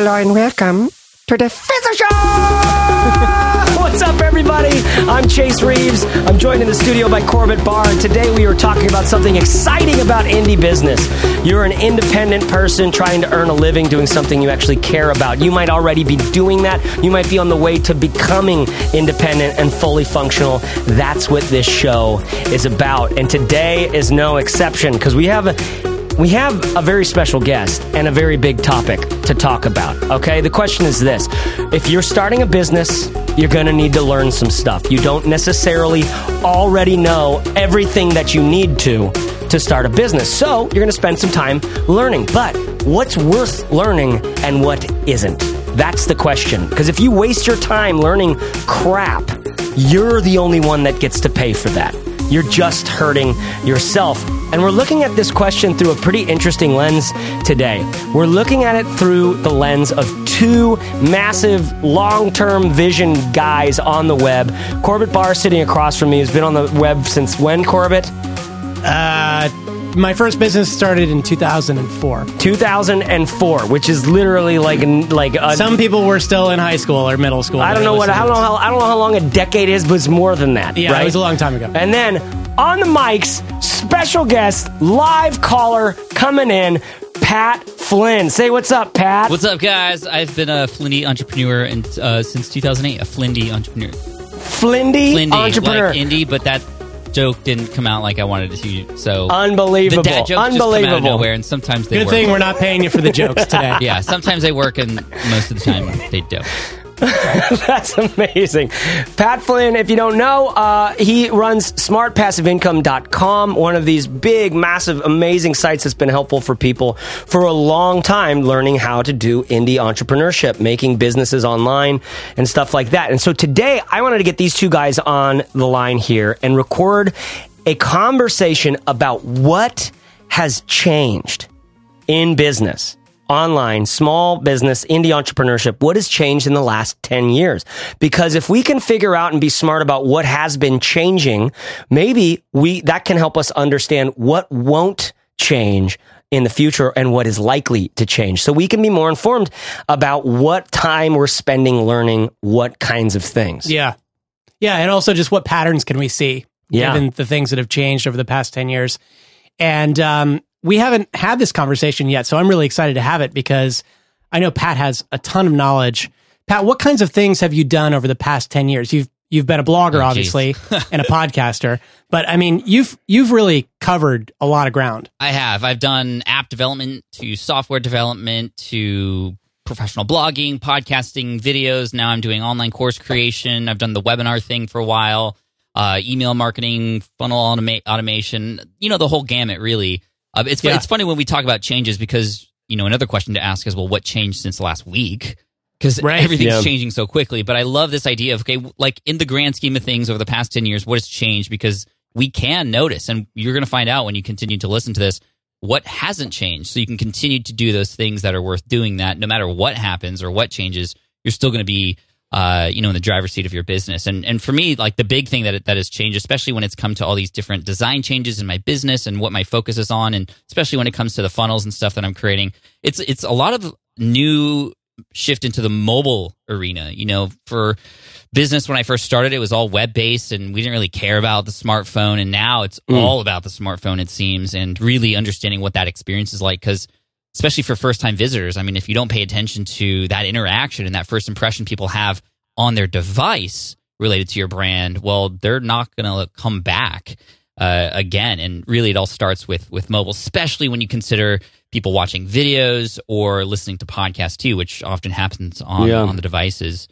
Hello and welcome to the Fizzle Show! What's up, everybody? I'm Chase Reeves. I'm joined in the studio by Corbett Barr, and today we are talking about something exciting about indie business. You're an independent person trying to earn a living doing something you actually care about. You might already be doing that. You might be on the way to becoming independent and fully functional. That's what this show is about. And today is no exception because we have we have a very special guest and a very big topic to talk about. Okay, the question is this if you're starting a business, you're going to need to learn some stuff. You don't necessarily already know everything that you need to to start a business. So you're going to spend some time learning. But what's worth learning and what isn't? That's the question. Because if you waste your time learning crap, you're the only one that gets to pay for that. You're just hurting yourself. And we're looking at this question through a pretty interesting lens today. We're looking at it through the lens of two massive long term vision guys on the web. Corbett Barr sitting across from me has been on the web since when, Corbett? Uh, my first business started in 2004. 2004, which is literally like like a, Some people were still in high school or middle school. I don't know what I don't know how I don't know how long a decade is, but it's more than that. Yeah, right? it was a long time ago. And then on the mics, special guest, live caller coming in, Pat Flynn. Say what's up, Pat. What's up, guys? I've been a Flindy entrepreneur and uh, since 2008. A Flindy entrepreneur. Flindy, Flindy, entrepreneur. like indie, but that joke didn't come out like I wanted it to. So Unbelievable. the dad jokes just come out of Unbelievable. nowhere, and sometimes they Good work. thing we're not paying you for the jokes today. yeah, sometimes they work, and most of the time they don't. That's amazing. Pat Flynn, if you don't know, uh, he runs smartpassiveincome.com, one of these big, massive, amazing sites that's been helpful for people for a long time learning how to do indie entrepreneurship, making businesses online and stuff like that. And so today I wanted to get these two guys on the line here and record a conversation about what has changed in business, online, small business, indie entrepreneurship, what has changed in the last 10 years? Because if we can figure out and be smart about what has been changing, maybe we, that can help us understand what won't change in the future and what is likely to change. So we can be more informed about what time we're spending learning what kinds of things. Yeah. Yeah, and also just what patterns can we see Yeah. given the things that have changed over the past 10 years. And um, we haven't had this conversation yet, so I'm really excited to have it because I know Pat has a ton of knowledge. Pat, what kinds of things have you done over the past 10 years? You've you've been a blogger Oh, obviously and a podcaster, but I mean, you've you've really covered a lot of ground. I have. I've done app development to software development to professional blogging, podcasting, videos. Now I'm doing online course creation. I've done the webinar thing for a while, uh, email marketing, funnel automa- automation. You know the whole gamut, really. Uh, it's Yeah. it's funny when we talk about changes because you know another question to ask is, well, what changed since last week? Because Right. everything's Yeah. changing so quickly. But I love this idea of okay, like in the grand scheme of things over the past ten years, what has changed? Because we can notice, and you're going to find out when you continue to listen to this what hasn't changed. So you can continue to do those things that are worth doing. That no matter what happens or what changes, you're still going to be, uh, you know, in the driver's seat of your business. And and for me, like the big thing that that has changed, especially when it's come to all these different design changes in my business and what my focus is on, and especially when it comes to the funnels and stuff that I'm creating, it's it's a lot of new shift into the mobile arena. You know, for business when I first started, it was all web based and we didn't really care about the smartphone. And now it's all about the smartphone, it seems, and really understanding what that experience is like. Because especially for first time visitors, I mean, if you don't pay attention to that interaction and that first impression people have on their device related to your brand, well, they're not going to come back. Uh, again, and really, it all starts with with mobile, especially when you consider people watching videos or listening to podcasts too, which often happens on Yeah. on the devices.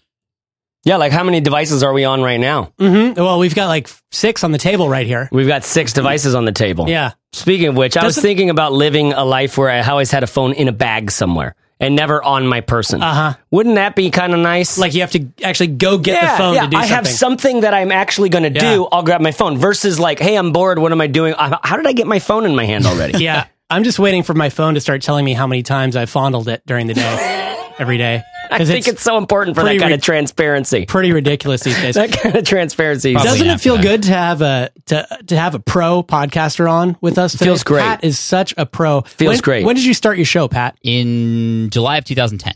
Yeah, like how many devices are we on right now? Mm-hmm. Well, we've got like six on the table right here. We've got six devices on the table. Yeah. Speaking of which, I was thinking about living a life where I always had a phone in a bag somewhere and never on my person. Uh huh. Wouldn't that be kind of nice? Like you have to actually go get yeah, the phone yeah, to do something. I something. have something that I'm actually going to Yeah. do. I'll grab my phone. Versus like, hey, I'm bored. What am I doing? Uh, How did I get my phone in my hand already? yeah. I'm just waiting for my phone to start telling me how many times I fondled it during the day, every day. I 'Cause think it's, so important for that kind ri- of transparency. pretty ridiculous these days. That kind of transparency. Probably Doesn't it feel that. good to have a to to have a pro podcaster on with us? Today? Feels great. Pat is such a pro. Feels When- great. When did you start your show, Pat? In July of 2010.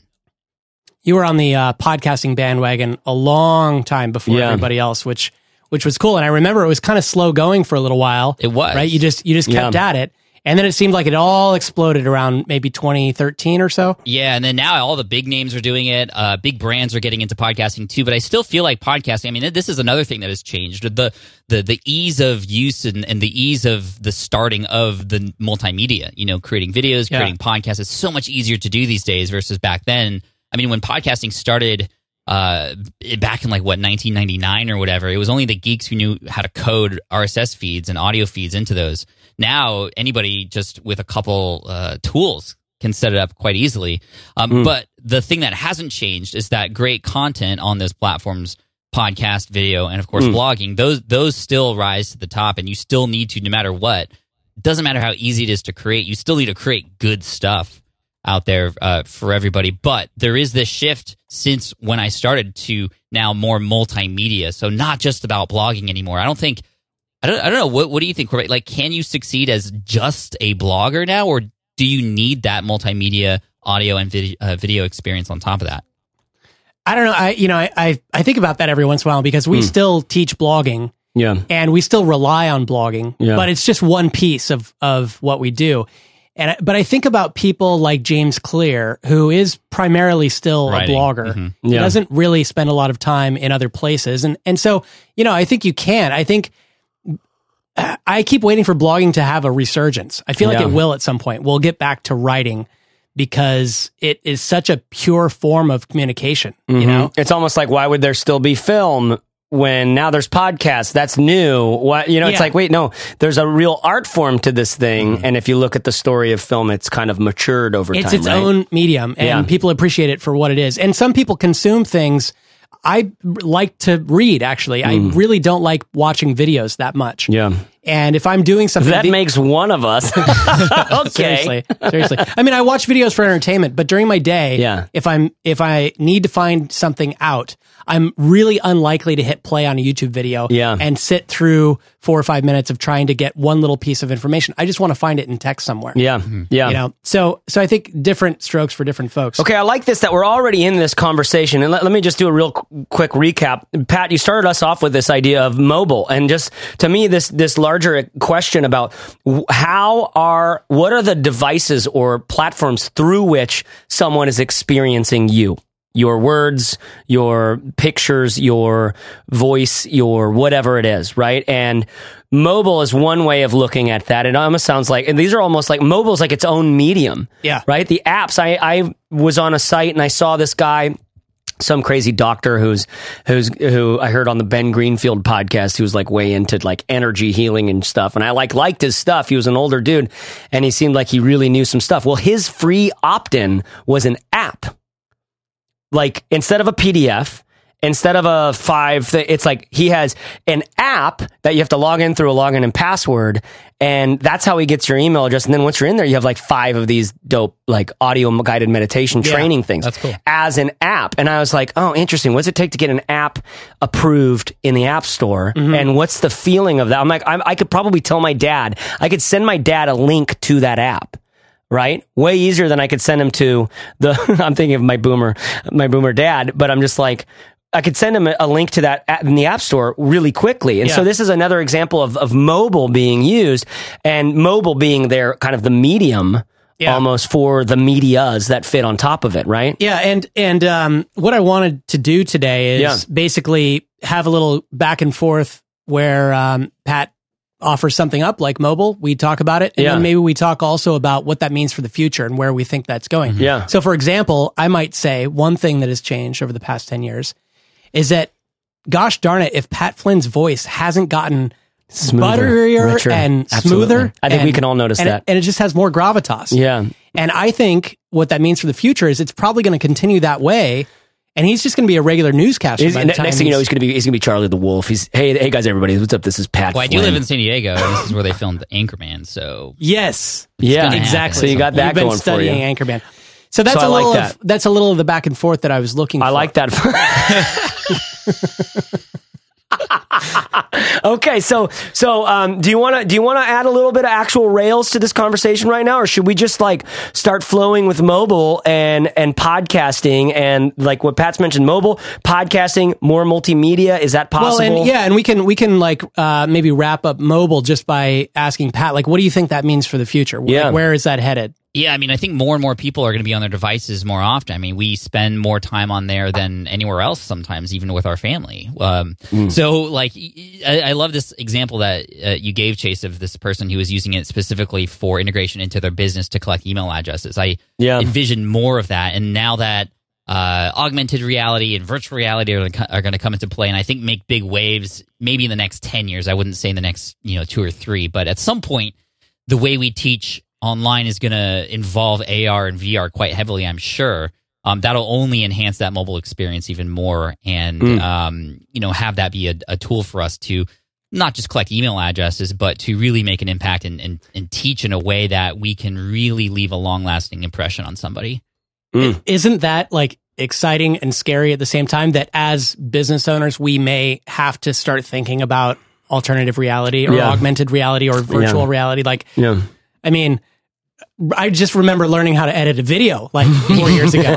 you were on the uh, podcasting bandwagon a long time before Yeah. everybody else, which which was cool. And I remember it was kind of slow going for a little while. It was. right. You just you just kept Yeah. at it, and then it seemed like it all exploded around maybe 2013 or so. Yeah, and then now all the big names are doing it. Uh, big brands are getting into podcasting too. But I still feel like podcasting. I mean, this is another thing that has changed the the the ease of use and, and the ease of the starting of the multimedia. You know, creating videos, Yeah. creating podcasts is so much easier to do these days versus back then. I mean, when podcasting started. Uh, back in like what 1999 or whatever, it was only the geeks who knew how to code RSS feeds and audio feeds into those. Now anybody just with a couple uh, tools can set it up quite easily. Um, But the thing that hasn't changed is that great content on those platforms, podcast, video, and of course blogging. Those those still rise to the top, and you still need to, no matter what. Doesn't matter how easy it is to create. You still need to create good stuff out there uh, for everybody. But there is this shift since when I started to now more multimedia. So not just about blogging anymore. I don't think. I don't, I don't know. What, what do you think, Corbett? Like, can you succeed as just a blogger now, or do you need that multimedia audio and video, uh, video experience on top of that? I don't know. I you know I I, I think about that every once in a while because we still teach blogging Yeah. and we still rely on blogging, Yeah. but it's just one piece of of what we do. And but I think about people like James Clear, who is primarily still Writing. a blogger. Mhm. He Yeah. doesn't really spend a lot of time in other places, and and so you know I think you can. I think I keep waiting for blogging to have a resurgence. I feel like Yeah. it will at some point. We'll get back to writing because it is such a pure form of communication. You know, Mm-hmm. It's almost like why would there still be film when now there's podcasts? That's new. What you know? It's Yeah. like wait, no, there's a real art form to this thing, and if you look at the story of film, it's kind of matured over it's time. its right? own medium and Yeah. people appreciate it for what it is and some people consume things i like to read actually i really don't like watching videos that much Mm. Yeah, and if i'm doing something that the- makes one of us. okay. seriously seriously i mean i watch videos for entertainment but during my day Yeah. if i'm if i need to find something out i'm really unlikely to hit play on a youtube video Yeah. and sit through four or five minutes of trying to get one little piece of information i just want to find it in text somewhere Yeah, hmm. yeah. you know so so i think different strokes for different folks Okay, I like this that we're already in this conversation. And let, let me just do a real qu- quick recap. Pat, you started us off with this idea of mobile and just to me this this larger question about how are what are the devices or platforms through which someone is experiencing you? Your words, your pictures, your voice, your whatever it is, right? And mobile is one way of looking at that. It almost sounds like, and these are almost like mobile is like its own medium Yeah. right? The apps. I I was on a site and I saw this guy, some crazy doctor who's who's who I heard on the Ben Greenfield podcast. who was like way into like energy healing and stuff, and I like liked his stuff. He was an older dude, and he seemed like he really knew some stuff. Well, his free opt in was an app. Like instead of a PDF. Instead of a five, th- it's like he has an app that you have to log in through a login and password, and that's how he gets your email address. And then once you're in there, you have like five of these dope like audio guided meditation Yeah, training things that's cool. as an app. And I was like, oh, interesting. What's it take to get an app approved in the App Store? Mm-hmm. And what's the feeling of that? I'm like, I'm, I could probably tell my dad. I could send my dad a link to that app. Right, way easier than I could send him to the. I'm thinking of my boomer, my boomer dad, but I'm just like, I could send him a, a link to that in the App Store really quickly. And so this is another example of, of mobile being used and mobile being their kind of the medium Yeah. almost for the medias that fit on top of it, right? Yeah, and and um, what I wanted to do today is Yeah. basically have a little back and forth where um, Pat offers something up like mobile. We talk about it, and Yeah. then maybe we talk also about what that means for the future and where we think that's going. Yeah. So, for example, I might say one thing that has changed over the past ten years is that, gosh darn it, if Pat Flynn's voice hasn't gotten Smoother, butterier richer. and Absolutely. smoother, I think we can all notice and it- that. and it just has more gravitas. Yeah. And I think what that means for the future is it's probably going to continue that way. And he's just going to be a regular newscaster. He's- by the time next thing you know, he's- he's gonna be he's gonna be Charlie the Wolf. He's hey hey guys everybody, what's up? This is Pat. Well, I do live in San Diego, this is where they filmed Anchorman. So yes, yeah exactly. So you got that You've been going for you. Anchorman. So that's So I a like little that. of that's a little of the back and forth that I was looking. For. I for. like that. okay, so so um, do you want to do you want to add a little bit of actual rails to this conversation right now, or should we just like start flowing with mobile and and podcasting and like what Pat's mentioned, mobile podcasting, more multimedia? Is that possible? Well, and yeah, and we can we can like uh, maybe wrap up mobile just by asking Pat, like, what do you think that means for the future? Like, Yeah. where is that headed? Yeah, I mean, I think more and more people are going to be on their devices more often. I mean, we spend more time on there than anywhere else sometimes, even with our family. Um, So, like, I, I love this example that uh, you gave, Chase, of this person who was using it specifically for integration into their business to collect email addresses. I Yeah. envision more of that. And now that uh, augmented reality and virtual reality are, are going to come into play, and I think make big waves maybe in the next 10 years. I wouldn't say in the next, you know, two or three, but at some point, the way we teach online is going to involve AR and VR quite heavily, I'm sure. Um, that'll only enhance that mobile experience even more and, um, you know, have that be a, a tool for us to not just collect email addresses, but to really make an impact and, and, and teach in a way that we can really leave a long lasting impression on somebody. Isn't that like exciting and scary at the same time? That as business owners, we may have to start thinking about alternative reality or Yeah. augmented reality or virtual Yeah. reality. Like, yeah. I mean, I just remember learning how to edit a video like four years ago.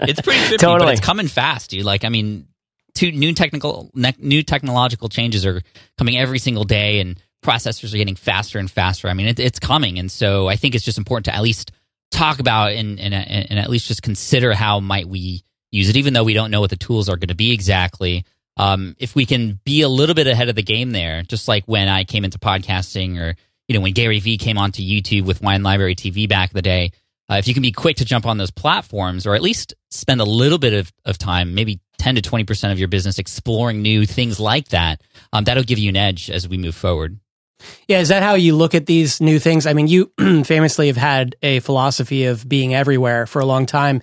It's pretty trippy, Totally. but it's coming fast, dude. Like, I mean, two new technical, ne- new technological changes are coming every single day, and processors are getting faster and faster. I mean, it, it's coming, and so I think it's just important to at least talk about and, and and at least just consider how might we use it, even though we don't know what the tools are going to be exactly. Um, if we can be a little bit ahead of the game there, just like when I came into podcasting, or you know, when Gary Vee came onto YouTube with Wine Library TV back in the day, uh, if you can be quick to jump on those platforms or at least spend a little bit of, of time, maybe 10 to 20% of your business exploring new things like that, um, that'll give you an edge as we move forward. Yeah, is that how you look at these new things? I mean, you famously have had a philosophy of being everywhere for a long time,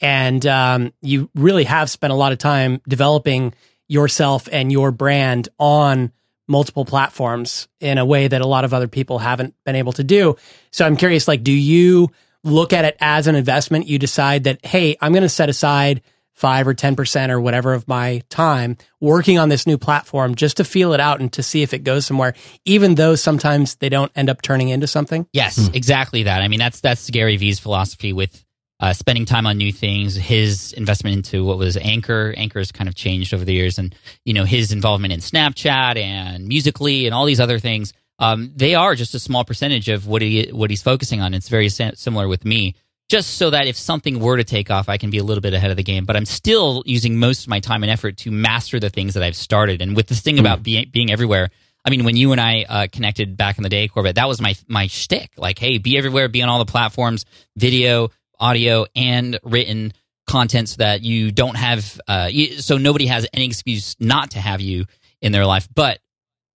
and um, you really have spent a lot of time developing yourself and your brand on multiple platforms in a way that a lot of other people haven't been able to do. So I'm curious, like, do you look at it as an investment? You decide that, hey, I'm going to set aside five or 10% or whatever of my time working on this new platform just to feel it out and to see if it goes somewhere, even though sometimes they don't end up turning into something. Yes, hmm. exactly that. I mean, that's that's Gary Vee's philosophy with uh, spending time on new things. His investment into what was Anchor. Anchor has kind of changed over the years, and you know his involvement in Snapchat and Musical.ly and all these other things. Um, they are just a small percentage of what he what he's focusing on. It's very similar with me. Just so that if something were to take off, I can be a little bit ahead of the game. But I'm still using most of my time and effort to master the things that I've started. And with this thing about being being everywhere, I mean, when you and I uh, connected back in the day, Corbett, that was my my shtick. Like, hey, be everywhere, be on all the platforms, video, audio, and written content, so that you don't have, uh, you, so nobody has any excuse not to have you in their life. But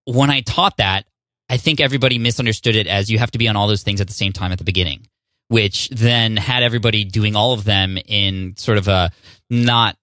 when I taught that, I think everybody misunderstood it as you have to be on all those things at the same time at the beginning, which then had everybody doing all of them in sort of a not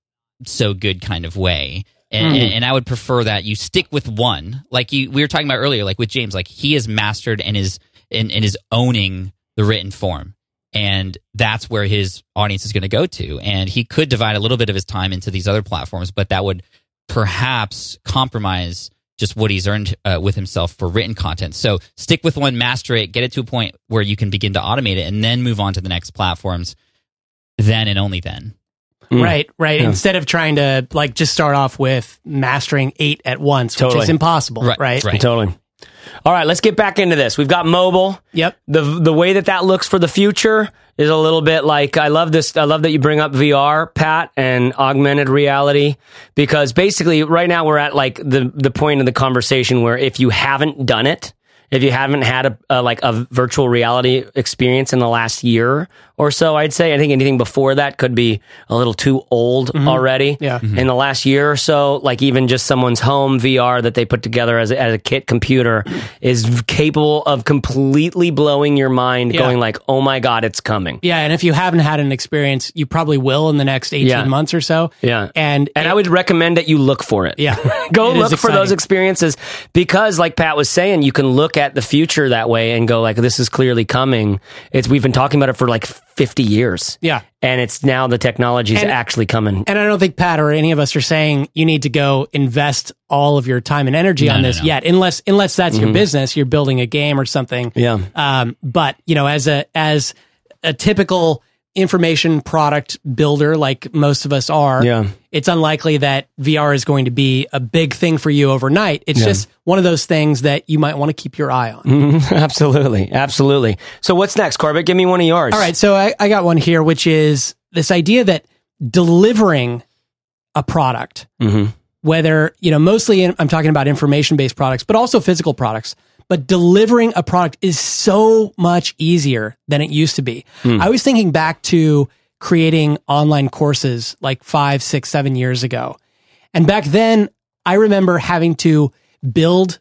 so good kind of way. And, and, and I would prefer that you stick with one, like you we were talking about earlier, like with James, like he has mastered and is and, and is owning the written form, and that's where his audience is going to go to. And he could divide a little bit of his time into these other platforms, but that would perhaps compromise just what he's earned uh, with himself for written content. So stick with one, master it, get it to a point where you can begin to automate it, and then move on to the next platforms. Then and only then. Right, right. Instead of trying to like just start off with mastering eight at once, which is impossible. Right, Right. right. Totally. All right, let's get back into this. We've got mobile. Yep. the the way that that looks for the future is a little bit like I love this. I love that you bring up VR, Pat, and augmented reality because basically right now we're at like the the point of the conversation where if you haven't done it, if you haven't had a, a like a virtual reality experience in the last year or so, I'd say I think anything before that could be a little too old mm-hmm. already. Yeah. In mm-hmm. the last year or so, like even just someone's home VR that they put together as a, as a kit computer is capable of completely blowing your mind, Yeah. going like, "Oh my god, it's coming." Yeah, and if you haven't had an experience, you probably will in the next 18 Yeah. months or so. Yeah. And And I would recommend that you look for it. Yeah. Go It look for those experiences because like Pat was saying, you can look at the future that way and go like this is clearly coming. It's we've been talking about it for like 50 years. Yeah. And it's now the technology is And- actually coming. And I don't think Pat or any of us are saying you need to go invest all of your time and energy No, on no, this no. yet, unless unless that's your business, you're building a game or something. Mm-hmm. Yeah. Um, but you know, as a as a typical information product builder, like most of us are, Yeah. it's unlikely that VR is going to be a big thing for you overnight. It's Yeah. just one of those things that you might want to keep your eye on. absolutely. Absolutely. So what's next, Corbett? Give me one of yours. All right, so I, I got one here, which is this idea that delivering a product, Mhm. whether you know, mostly in, I'm talking about information based products, but also physical products. But delivering a product is so much easier than it used to be. Hmm. I was thinking back to creating online courses like five, six, seven years ago, and back then I remember having to build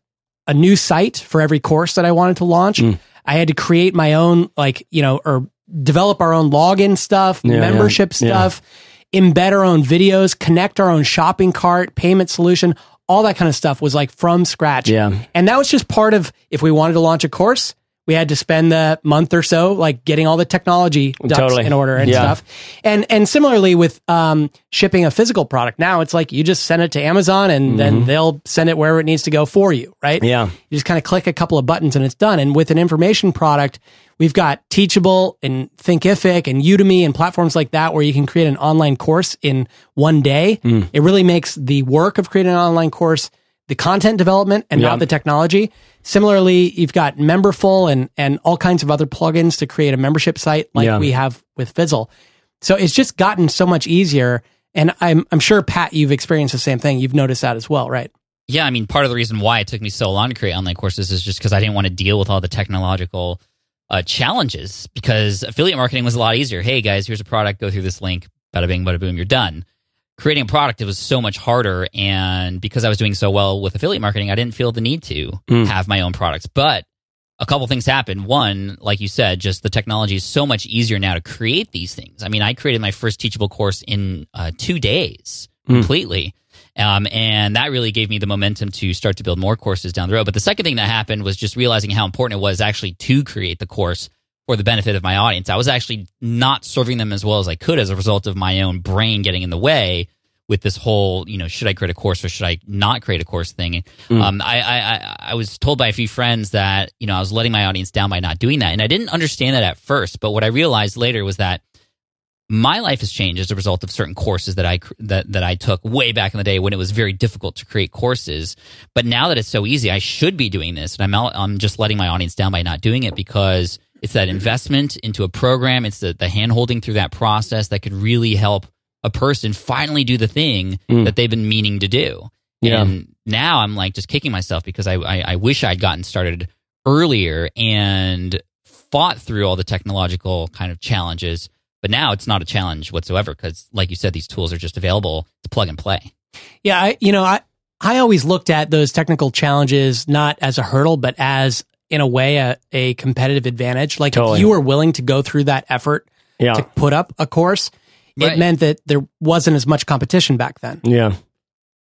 a new site for every course that I wanted to launch. Hmm. I had to create my own, like, you know, or develop our own login stuff, Yeah, membership yeah, yeah. stuff, embed our own videos, connect our own shopping cart, payment solution, all that kind of stuff was like from scratch. Yeah. And that was just part of if we wanted to launch a course, we had to spend the month or so like getting all the technology ducks Totally. in order and Yeah. stuff. And and similarly with um, shipping a physical product, now it's like you just send it to Amazon and then they'll send it wherever it needs to go for you, right? Mm-hmm. Yeah. You just kind of click a couple of buttons and it's done. And with an information product, we've got Teachable and Thinkific and Udemy and platforms like that where you can create an online course in one day. Mm. It really makes the work of creating an online course the content development and Yeah. not the technology. Similarly, you've got Memberful and and all kinds of other plugins to create a membership site like Yeah. we have with Fizzle. So it's just gotten so much easier. And I'm I'm sure Pat, you've experienced the same thing. You've noticed that as well, right? Yeah, I mean, part of the reason why it took me so long to create online courses is just because I didn't want to deal with all the technological uh, challenges. Because affiliate marketing was a lot easier. Hey guys, here's a product. Go through this link. Bada bing, bada boom. You're done. Creating a product it was so much harder, and because I was doing so well with affiliate marketing, I didn't feel the need to Mm. have my own products. But a couple things happened. One, like you said, just the technology is so much easier now to create these things. I mean, I created my first teachable course in uh, two days completely. Um, and that really gave me the momentum to start to build more courses down the road. But the second thing that happened was just realizing how important it was actually to create the course for the benefit of my audience. I was actually not serving them as well as I could as a result of my own brain getting in the way with this whole, you know, should I create a course or should I not create a course thing? Um, I, I, I, I was told by a few friends that, you know, I was letting my audience down by not doing that. And I didn't understand that at first. But what I realized later was that my life has changed as a result of certain courses that I that that I took way back in the day when it was very difficult to create courses. But now that it's so easy, I should be doing this, and I'm out, I'm just letting my audience down by not doing it because it's that investment into a program, it's the the hand holding through that process that could really help a person finally do the thing mm. that they've been meaning to do. Yeah. And now I'm like just kicking myself because I, I I wish I'd gotten started earlier and fought through all the technological kind of challenges. But now it's not a challenge whatsoever because, like you said, these tools are just available to plug and play. Yeah, I, you know, I I always looked at those technical challenges not as a hurdle, but as in a way a, a competitive advantage. Like Totally. if you were willing to go through that effort Yeah. to put up a course, it meant that there wasn't as much competition back then. Yeah.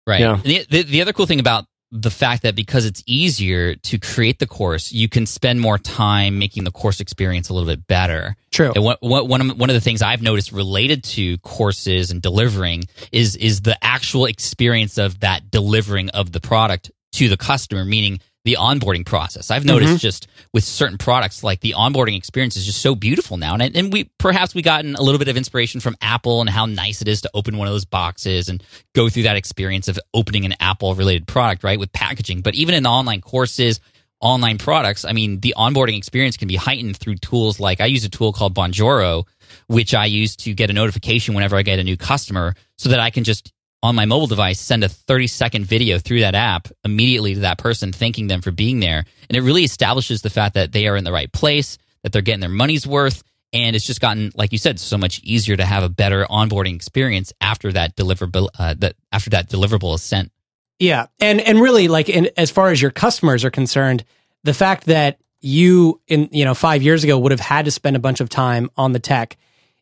Right. Yeah. The, the, the other cool thing about the fact that because it's easier to create the course, you can spend more time making the course experience a little bit better. True. And what, what, one, of, one of the things I've noticed related to courses and delivering is is the actual experience of that delivering of the product to the customer, meaning the onboarding process. I've noticed mm-hmm. just with certain products, like the onboarding experience is just so beautiful now. And, and we perhaps we gotten a little bit of inspiration from Apple and how nice it is to open one of those boxes and go through that experience of opening an Apple related product, right? With packaging. But even in the online courses, online products, I mean, the onboarding experience can be heightened through tools like I use a tool called Bonjoro, which I use to get a notification whenever I get a new customer so that I can just on my mobile device send a 30 second video through that app immediately to that person thanking them for being there. And it really establishes the fact that they are in the right place that they're getting their money's worth and it's just gotten like you said so much easier to have a better onboarding experience after that deliverable uh, that after that deliverable is sent. Yeah, and and really, like, in, as far as your customers are concerned, the fact that you in you know five years ago would have had to spend a bunch of time on the tech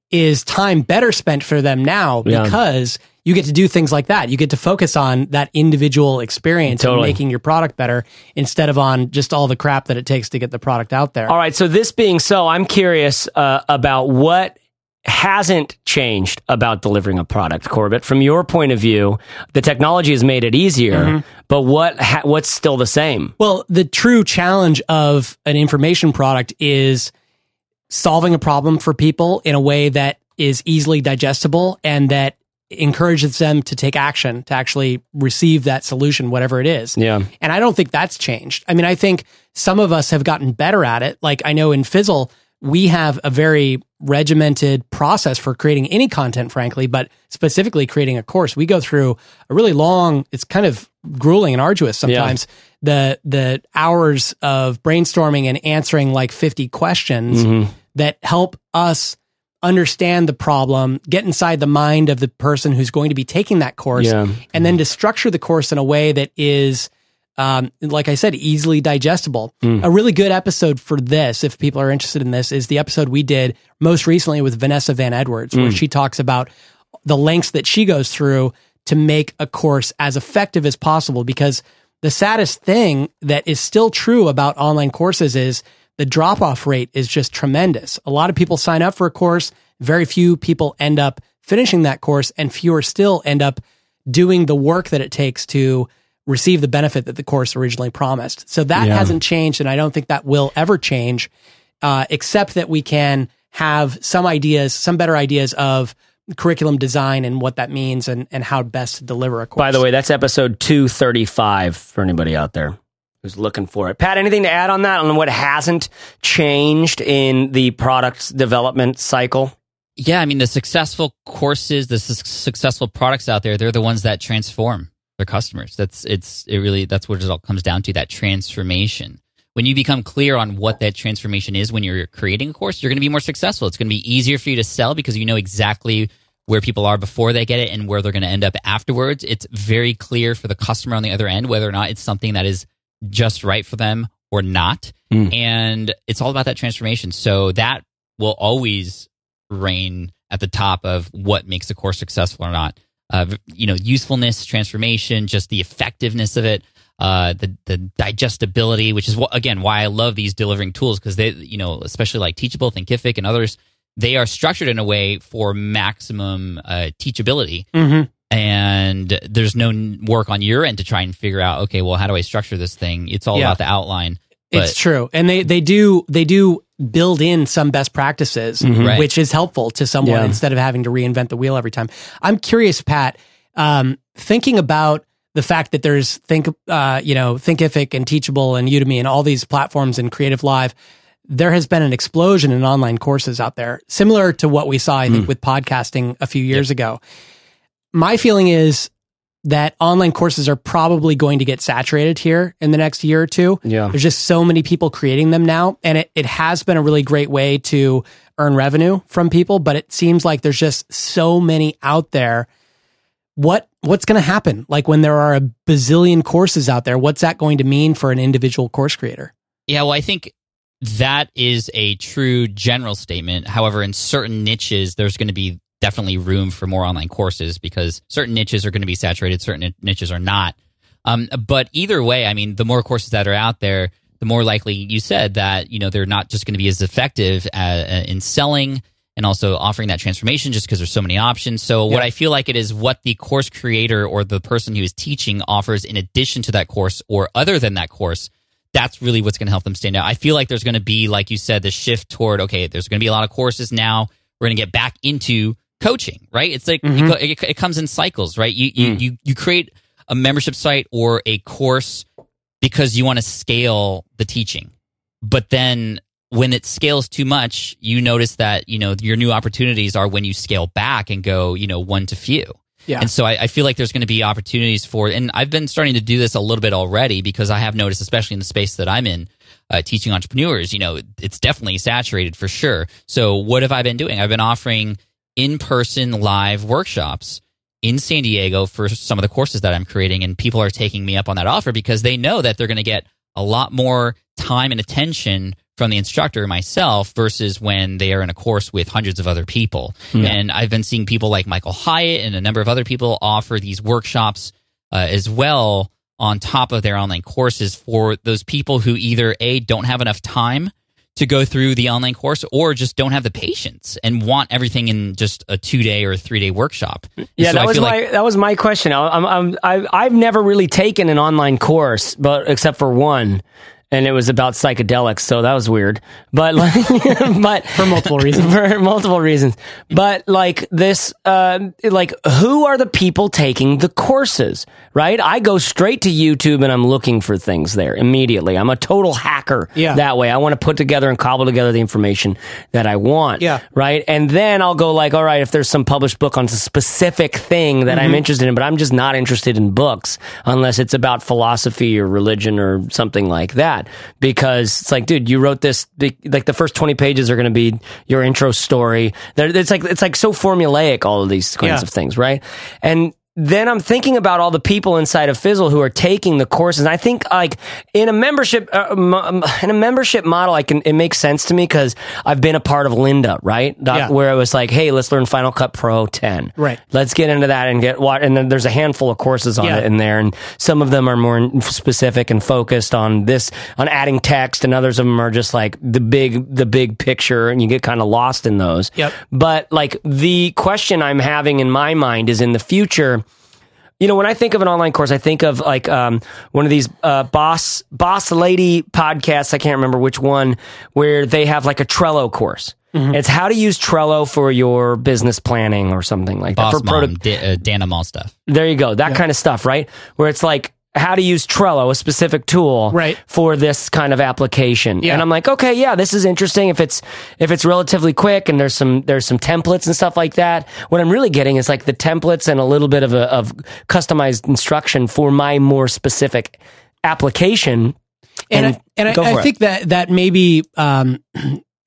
is time better spent for them now Yeah. because you get to do things like that. You get to focus on that individual experience Totally. and making your product better instead of on just all the crap that it takes to get the product out there. All right. So this being so, I'm curious uh, about what hasn't changed about delivering a product, Corbett? From your point of view, the technology has made it easier, Mm-hmm. but what ha- what's still the same? Well, the true challenge of an information product is solving a problem for people in a way that is easily digestible and that encourages them to take action to actually receive that solution, whatever it is. Yeah. And I don't think that's changed. I mean, I think some of us have gotten better at it. Like I know in Fizzle, we have a very regimented process for creating any content, frankly, but specifically creating a course. We go through a really long, it's kind of grueling and arduous sometimes. The the hours of brainstorming and answering like 50 questions mm-hmm. that help us understand the problem, get inside the mind of the person who's going to be taking that course, Yeah. and then to structure the course in a way that is, um, like I said, easily digestible. A really good episode for this, if people are interested in this, is the episode we did most recently with Vanessa Van Edwards, where she talks about the lengths that she goes through to make a course as effective as possible. Because the saddest thing that is still true about online courses is the drop off rate is just tremendous. A lot of people sign up for a course, very few people end up finishing that course, and fewer still end up doing the work that it takes to receive the benefit that the course originally promised. So that Yeah. hasn't changed, and I don't think that will ever change, uh, except that we can have some ideas, some better ideas of curriculum design and what that means and, and how best to deliver a course. By the way, that's episode 235 for anybody out there who's looking for it. Pat, anything to add on that on what hasn't changed in the product development cycle? Yeah, I mean the successful courses, the su- successful products out there, they're the ones that transform their customers. That's it's it really that's what it all comes down to that transformation. When you become clear on what that transformation is when you're creating a course, you're going to be more successful. It's going to be easier for you to sell because you know exactly where people are before they get it and where they're going to end up afterwards. It's very clear for the customer on the other end whether or not it's something that is just right for them or not. And it's all about that transformation. So that will always reign at the top of what makes a course successful or not. Uh, you know, usefulness, transformation, just the effectiveness of it, uh, the the digestibility, which is what, again why I love these delivering tools because they, you know, especially like Teachable, Thinkific, and others, they are structured in a way for maximum uh, teachability. Mhm. And there's no work on your end to try and figure out, okay, well, how do I structure this thing? It's all Yeah. about the outline. But it's true, and they they do they do build in some best practices, Right. which is helpful to someone Yeah. instead of having to reinvent the wheel every time. I'm curious, Pat, um, thinking about the fact that there's think uh, you know Thinkific and Teachable and Udemy and all these platforms and Creative Live. There has been an explosion in online courses out there, similar to what we saw, I think, with podcasting a few years ago. My feeling is that online courses are probably going to get saturated here in the next year or two. Yeah. There's just so many people creating them now. And it, it has been a really great way to earn revenue from people, but it seems like there's just so many out there. What what's going to happen? Like when there are a bazillion courses out there, what's that going to mean for an individual course creator? Yeah, well, I think that is a true general statement. However, in certain niches, there's going to be definitely room for more online courses because certain niches are going to be saturated, certain niches are not. Um, but either way, I mean, the more courses that are out there, the more likely you said that you know they're not just going to be as effective uh, in selling and also offering that transformation just because there's so many options. So what I feel like it is what the course creator or the person who is teaching offers in addition to that course or other than that course that's really what's going to help them stand out. I feel like there's going to be, like you said, the shift toward okay, there's going to be a lot of courses now. We're going to get back into coaching, right? It's like it, go- it, it comes in cycles, right? You you, you you create a membership site or a course because you want to scale the teaching, but then when it scales too much, you notice that you know your new opportunities are when you scale back and go, you know, one to few. Yeah. And so I, I feel like there's going to be opportunities for, and I've been starting to do this a little bit already because I have noticed, especially in the space that I'm in, uh, teaching entrepreneurs, you know, it's definitely saturated for sure. So what have I been doing? I've been offering in-person live workshops in San Diego for some of the courses that I'm creating, and people are taking me up on that offer because they know that they're going to get a lot more time and attention from the instructor myself versus when they are in a course with hundreds of other people. And I've been seeing people like Michael Hyatt and a number of other people offer these workshops uh, as well on top of their online courses for those people who either a don't have enough time to go through the online course or just don't have the patience and want everything in just a two day or three day workshop. And Yeah, so that was my like- that was my question. I, I'm, I'm, I, I've never really taken an online course, but except for one, and it was about psychedelics, so that was weird. But like, but For multiple reasons. for multiple reasons. But like this, uh, like who are the people taking the courses? Right? I go straight to YouTube and I'm looking for things there immediately. I'm a total hacker Yeah. that way. I want to put together and cobble together the information that I want. Yeah. Right. And then I'll go like, all right, if there's some published book on a specific thing that Mm-hmm. I'm interested in, but I'm just not interested in books unless it's about philosophy or religion or something like that. Because it's like, dude, you wrote this, like the first 20 pages are going to be your intro story. It's like, it's like so formulaic, all of these kinds Yeah. of things. Right. And then I'm thinking about all the people inside of Fizzle who are taking the courses. And I think like in a membership, uh, in a membership model, I can, it makes sense to me because I've been a part of Lynda, right? Yeah. Where it was like, Hey, let's learn Final Cut Pro 10. Right. Let's get into that and get what, and then there's a handful of courses on Yeah. it in there. And some of them are more specific and focused on this, on adding text and others of them are just like the big, the big picture and you get kind of lost in those. Yep. But like the question I'm having in my mind is in the future, you know, when I think of an online course, I think of like um, one of these uh, boss boss lady podcasts. I can't remember which one, where they have like a Trello course. Mm-hmm. It's how to use Trello for your business planning or something like Boss that. For mom, product- da- uh, Dana Malstaff. there you go. That kind of stuff, right? Where it's like how to use Trello, a specific tool, Right. for this kind of application. Yeah. And I'm like, okay, yeah, this is interesting. If it's if it's relatively quick and there's some there's some templates and stuff like that. What I'm really getting is like the templates and a little bit of a of customized instruction for my more specific application. and And I, and I, I think that that maybe, um,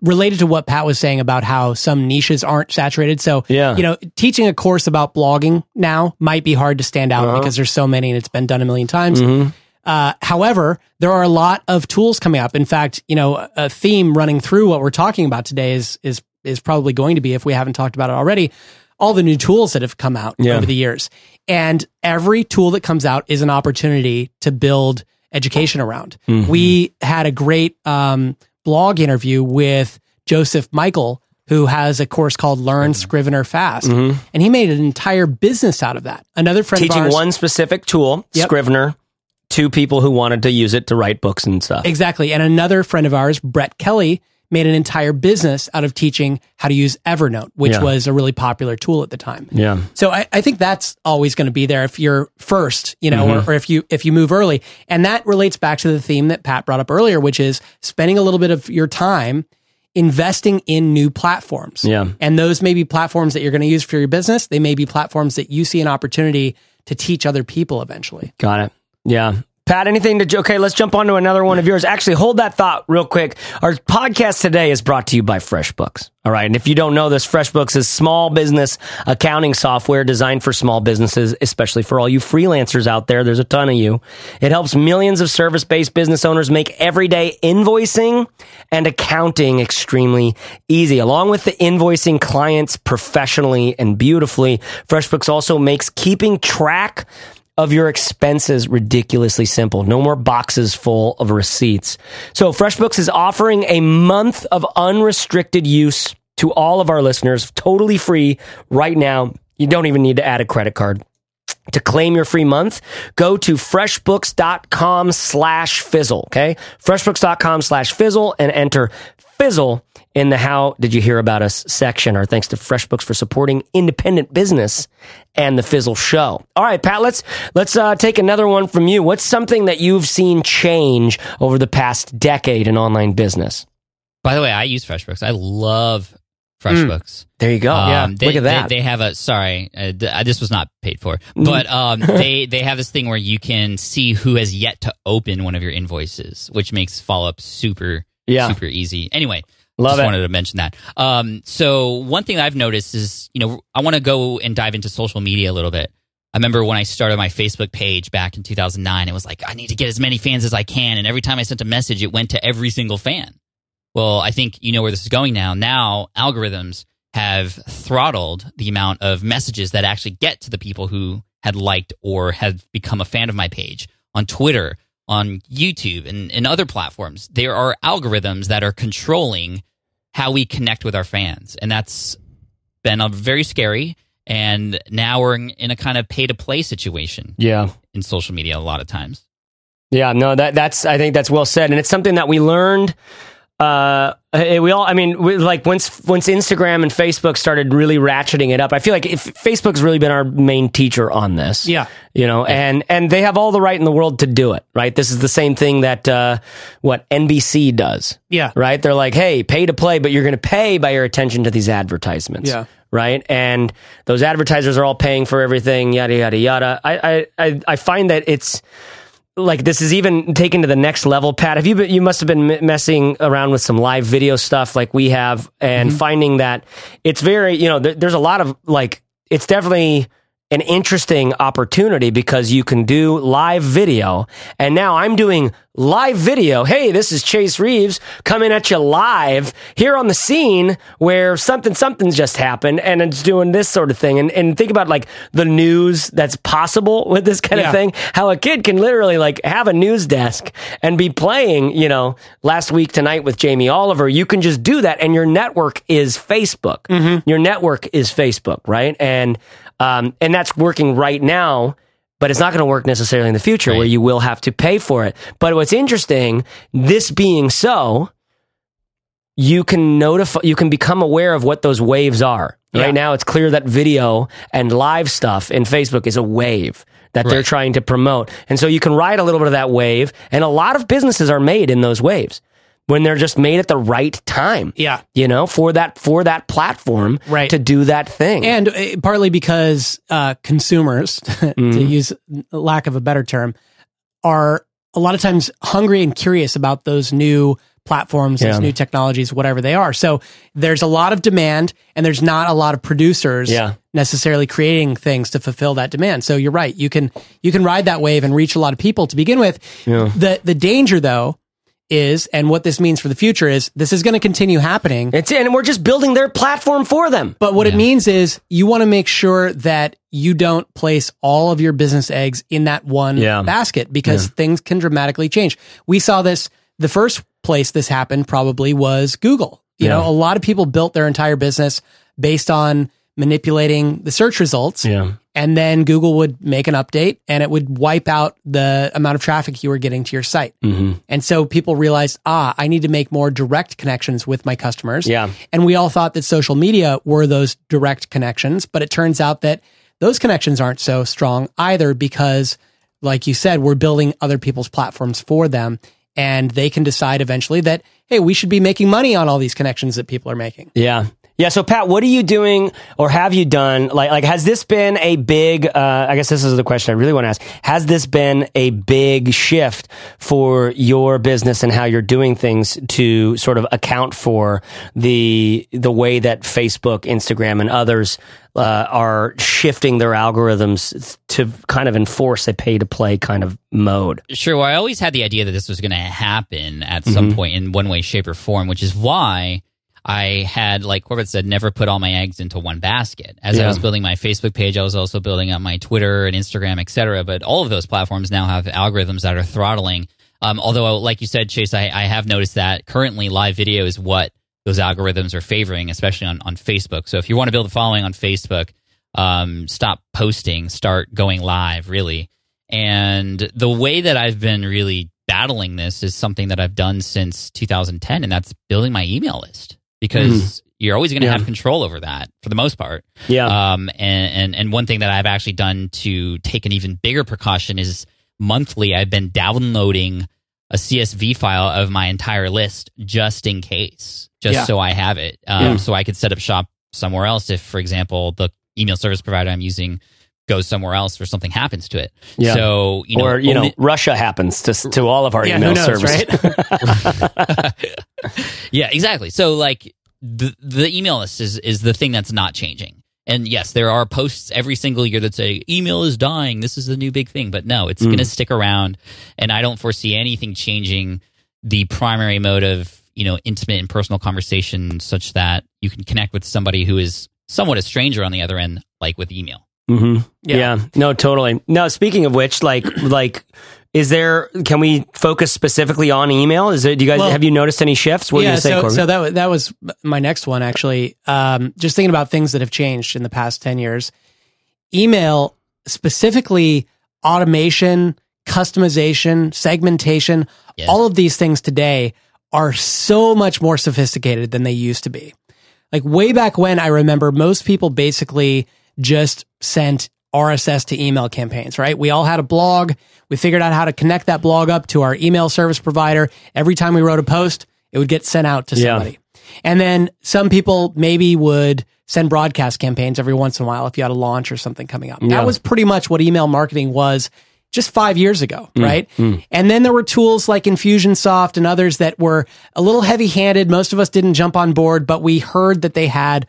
related to what Pat was saying about how some niches aren't saturated. So, Yeah. you know, teaching a course about blogging now might be hard to stand out Uh-huh. because there's so many and it's been done a million times. Mm-hmm. Uh, however, there are a lot of tools coming up. In fact, you know, a- theme running through what we're talking about today is is is probably going to be, if we haven't talked about it already, all the new tools that have come out Yeah. over the years. And every tool that comes out is an opportunity to build education around. Mm-hmm. We had a great um, blog interview with Joseph Michael, who has a course called Learn Mm-hmm. Scrivener Fast, and he made an entire business out of that. Another friend Teaching of ours, Teaching one specific tool, Yep. Scrivener, to people who wanted to use it to write books and stuff. Exactly. And another friend of ours, Brett Kelly, made an entire business out of teaching how to use Evernote, which Yeah. was a really popular tool at the time. Yeah. So I, I think that's always going to be there if you're first, you know, Mm-hmm. or, or if you if you move early. And that relates back to the theme that Pat brought up earlier, which is spending a little bit of your time investing in new platforms. Yeah. And those may be platforms that you're going to use for your business. They may be platforms that you see an opportunity to teach other people eventually. Got it. Yeah. Pat, anything to okay? Let's jump on to another one of yours. Actually, hold that thought real quick. Our podcast today is brought to you by FreshBooks. All right, and if you don't know this, FreshBooks is small business accounting software designed for small businesses, especially for all you freelancers out there. There's a ton of you. It helps millions of service-based business owners make everyday invoicing and accounting extremely easy. Along with the invoicing clients professionally and beautifully, FreshBooks also makes keeping track of your expenses ridiculously simple. No more boxes full of receipts. So FreshBooks is offering a month of unrestricted use to all of our listeners, totally free right now. You don't even need to add a credit card. To claim your free month, go to freshbooks.com slash fizzle. Okay. Freshbooks.com slash fizzle and enter fizzle in the how did you hear about us section. Our thanks to FreshBooks for supporting independent business and the Fizzle show. All right, Pat, let's, let's, uh, take another one from you. What's something that you've seen change over the past decade in online business? By the way, I use FreshBooks. I love FreshBooks. There you go. Um, yeah. they, Look at that. They, they have a sorry, uh, th- uh, this was not paid for, but um, they they have this thing where you can see who has yet to open one of your invoices, which makes follow up super Yeah. super easy. Anyway, Love just it. wanted to mention that. Um, so one thing that I've noticed is, you know, I want to go and dive into social media a little bit. I remember when I started my Facebook page back in 2009, it was like, I need to get as many fans as I can. And every time I sent a message, it went to every single fan. Well, I think you know where this is going now. Now algorithms have throttled the amount of messages that actually get to the people who had liked or had become a fan of my page on Twitter. On YouTube and, and other platforms, there are algorithms that are controlling how we connect with our fans. And that's been a very scary. And now we're in, in a kind of pay to play situation Yeah. in social media a lot of times. Yeah, no, that that's I think that's well said, and it's something that we learned. Uh, eh, we all, I mean, we, like once once Instagram and Facebook started really ratcheting it up, I feel like if Facebook's really been our main teacher on this. Yeah. you know, and and they have all the right in the world to do it. Right, this is the same thing that uh, what NBC does. Yeah. right. They're like, hey, pay to play, but you're going to pay by your attention to these advertisements. Yeah. Right, and those advertisers are all paying for everything, yada yada yada. I I I, I find that it's like this is even taken to the next level. Pat have you been you must have been m- messing around with some live video stuff like we have and mm-hmm. finding that it's very you know there, there's a lot of like it's definitely an interesting opportunity because you can do live video and now i'm doing live video hey this is chase reeves coming at you live here on the scene where something something's just happened and it's doing this sort of thing and, and think about like the news that's possible with this kind Yeah. of thing how a kid can literally like have a news desk and be playing, you know, last week tonight with Jamie Oliver. You can just do that, and your network is Facebook. Mm-hmm. Your network is Facebook, right? And um, and that's working right now. But it's not going to work necessarily in the future where you will have to pay for it. But what's interesting, this being so, you can notify, you can become aware of what those waves are. Yeah. Right now, it's clear that video and live stuff in Facebook is a wave that they're Right. trying to promote. And so you can ride a little bit of that wave. And a lot of businesses are made in those waves when they're just made at the right time. Yeah. You know, for that, for that platform Right. to do that thing. And uh, partly because uh, consumers, to use lack of a better term, are a lot of times hungry and curious about those new platforms, Yeah. those new technologies, whatever they are. So there's a lot of demand, and there's not a lot of producers Yeah. necessarily creating things to fulfill that demand. So you're right. You can you can ride that wave and reach a lot of people to begin with. Yeah. The the danger though is, and what this means for the future is, this is going to continue happening. it's, and we're just building their platform for them. But what it means is you want to make sure that you don't place all of your business eggs in that one Yeah. basket because things can dramatically change. We saw this the first place this happened probably was Google. You Yeah. know, a lot of people built their entire business based on manipulating the search results. Yeah. And then Google would make an update and it would wipe out the amount of traffic you were getting to your site. Mm-hmm. And so people realized, ah, I need to make more direct connections with my customers. Yeah. And we all thought that social media were those direct connections, but it turns out that those connections aren't so strong either because, like you said, we're building other people's platforms for them and they can decide eventually that, hey, we should be making money on all these connections that people are making. Yeah. Yeah. So Pat, what are you doing or have you done? Like, like, has this been a big, uh, I guess this is the question I really want to ask. Has this been a big shift for your business and how you're doing things to sort of account for the, the way that Facebook, Instagram and others, uh, are shifting their algorithms to kind of enforce a pay to play kind of mode? Sure. Well, I always had the idea that this was going to happen at some point in one way, shape, or form, which is why I had, like Corbett said, never put all my eggs into one basket. As I was building my Facebook page, I was also building up my Twitter and Instagram, et cetera. But all of those platforms now have algorithms that are throttling. Um, although, like you said, Chase, I, I have noticed that currently live video is what those algorithms are favoring, especially on, on Facebook. So if you want to build a following on Facebook, um, stop posting, start going live, really. And the way that I've been really battling this is something that I've done since 2010, and that's building my email list because you're always going to Yeah. have control over that for the most part. Yeah. Um, and, and, and one thing that I've actually done to take an even bigger precaution is monthly, I've been downloading a CSV file of my entire list just in case, just Yeah. so I have it. Um, Yeah. so I could set up shop somewhere else if, for example, the email service provider I'm using goes somewhere else or something happens to it. Yeah. So, you know, or, you know, Russia happens to, to all of our Yeah, email who knows, services. right? yeah, exactly. So like the the email list is is the thing that's not changing. And yes, there are posts every single year that say email is dying. This is the new big thing, but no, it's hmm. going to stick around. And I don't foresee anything changing the primary mode of you know intimate and personal conversation, such that you can connect with somebody who is somewhat a stranger on the other end, like with email. Hmm Yeah. Yeah. No, totally. No, speaking of which, like, like Is there? Can we focus specifically on email? Is it? Do you guys Well- have you noticed any shifts? What yeah, say, so, Corbett? so that wa- that was my next one actually. Um, just thinking about things that have changed in the past ten years. Email specifically, automation, customization, segmentation, Yes. all of these things today are so much more sophisticated than they used to be. Like way back when, I remember most people basically just sent RSS to email campaigns, right? We all had a blog. We figured out how to connect that blog up to our email service provider. Every time we wrote a post, it would get sent out to Yeah. somebody. And then some people maybe would send broadcast campaigns every once in a while if you had a launch or something coming up. Yeah. That was pretty much what email marketing was just five years ago, Mm, right? And then there were tools like Infusionsoft and others that were a little heavy handed. Most of us didn't jump on board, but we heard that they had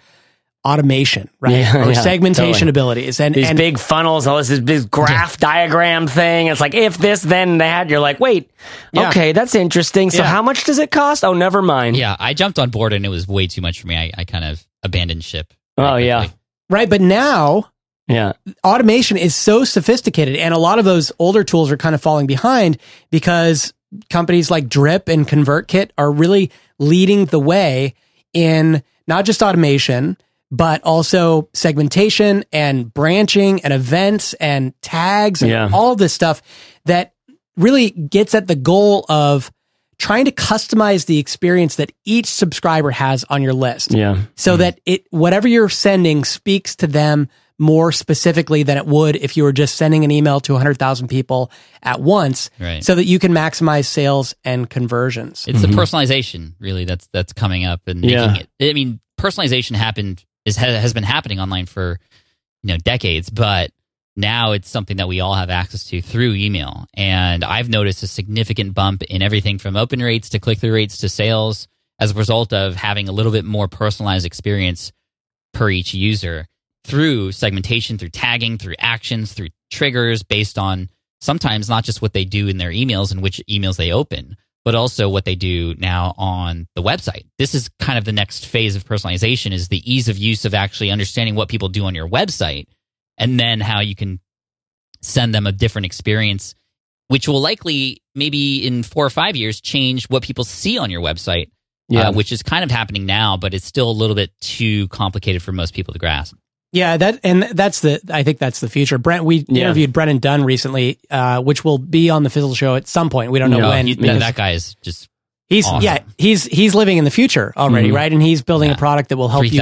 automation, right? Yeah, or yeah, segmentation totally. abilities. And, These and big funnels, all this, this big graph diagram thing. It's like if this, then that. You're like, wait, Yeah. okay, that's interesting. So Yeah. how much does it cost? Oh, never mind. Yeah, I jumped on board and it was way too much for me. I, I kind of abandoned ship. Oh yeah, quickly. right. But now yeah, automation is so sophisticated and a lot of those older tools are kind of falling behind because companies like drip and convertkit are really leading the way in not just automation but also segmentation and branching and events and tags and Yeah. all this stuff that really gets at the goal of trying to customize the experience that each subscriber has on your list yeah. so mm-hmm. that it whatever you're sending speaks to them more specifically than it would if you were just sending an email to 100,000 people at once Right. so that you can maximize sales and conversions. It's the mm-hmm. personalization really that's that's coming up and making it. I mean, personalization happened is has been happening online for you know decades, but now it's something that we all have access to through email. And I've noticed a significant bump in everything from open rates to click through rates to sales as a result of having a little bit more personalized experience per each user through segmentation, through tagging, through actions, through triggers based on sometimes not just what they do in their emails and which emails they open, but also what they do now on the website. This is kind of the next phase of personalization is the ease of use of actually understanding what people do on your website and then how you can send them a different experience which will likely maybe in 4 or 5 years change what people see on your website. Yeah. Uh, which is kind of happening now, but it's still a little bit too complicated for most people to grasp. Yeah, that and that's the I think that's the future. Brent, we Yeah. interviewed Brennan Dunn recently, uh, which will be on the Fizzle show at some point. We don't know No, when. he- that, that guy is just he's awesome. yeah, he's he's living in the future already, Mhm. right? And he's building Yeah. a product that will help you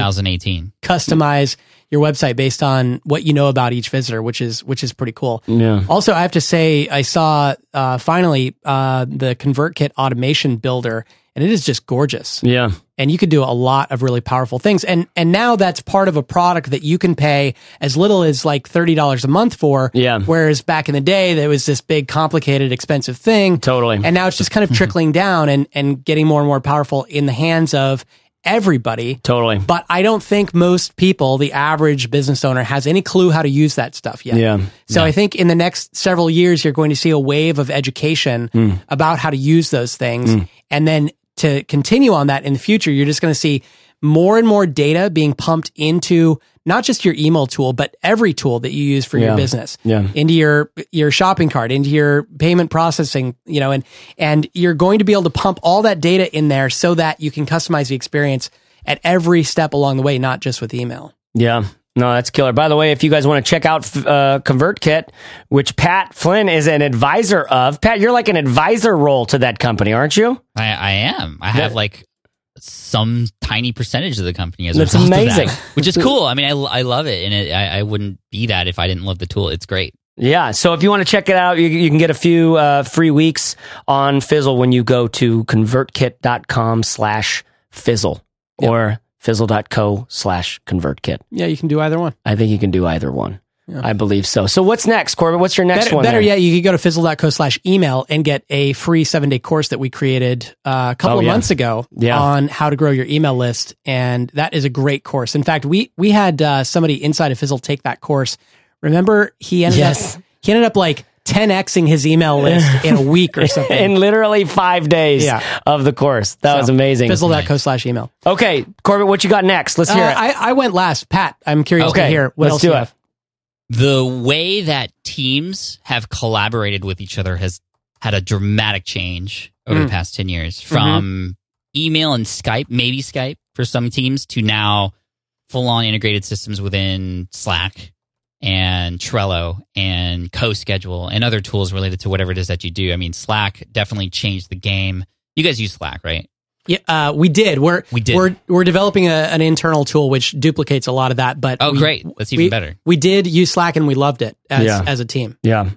customize your website based on what you know about each visitor, which is which is pretty cool. Yeah. Also, I have to say, I saw uh, finally uh, the ConvertKit automation builder, and it is just gorgeous. Yeah. And you could do a lot of really powerful things. And and now that's part of a product that you can pay as little as like thirty dollars a month for. Yeah. Whereas back in the day, there was this big, complicated, expensive thing. Totally. And now it's just kind of trickling down and and getting more and more powerful in the hands of everybody. Totally. But I don't think most people, the average business owner, has any clue how to use that stuff yet. Yeah. So I think in the next several years, you're going to see a wave of education Hmm. about how to use those things. And then to continue on that in the future, you're just going to see more and more data being pumped into not just your email tool, but every tool that you use for Yeah. your business. Yeah. Into your your shopping cart, into your payment processing, you know, and and you're going to be able to pump all that data in there so that you can customize the experience at every step along the way, not just with email. Yeah. No, that's killer. By the way, if you guys want to check out uh, ConvertKit, which Pat Flynn is an advisor of, Pat, you're like an advisor role to that company, aren't you? I, I am. I have like some tiny percentage of the company as a That's result of amazing. that, which is cool. I mean, I, I love it, and it, I, I wouldn't be that if I didn't love the tool. It's great. Yeah. So if you want to check it out, you, you can get a few uh, free weeks on Fizzle when you go to convertkit.com slash fizzle or fizzle.co slash convertkit. Yeah, you can do either one. I think you can do either one. I believe so. So what's next, Corbett? What's your next better, one? better there? yet, you could go to fizzle.co slash email and get a free seven day course that we created uh, a couple Oh, of yeah. months ago Yeah. on how to grow your email list. And that is a great course. In fact, we, we had uh, somebody inside of Fizzle take that course. Remember, he ended Yes. up, he ended up like 10xing his email list in a week or something. In literally five days Yeah. of the course. That So, was amazing. Fizzle.co slash email. Okay, Corbett, what you got next? Let's Uh, hear it. I, I went last. Pat, I'm curious Okay, to hear what let's else do you it. have. The way that teams have collaborated with each other has had a dramatic change over the past 10 years from email and Skype, maybe Skype for some teams, to now full on integrated systems within Slack and Trello and CoSchedule and other tools related to whatever it is that you do. I mean, Slack definitely changed the game. You guys use Slack, right? Yeah, uh, we did. We're We did. We're we're developing a, an internal tool which duplicates a lot of that. But Oh, we- great. That's even we- better. We did use Slack and we loved it as Yeah. as a team. Yeah.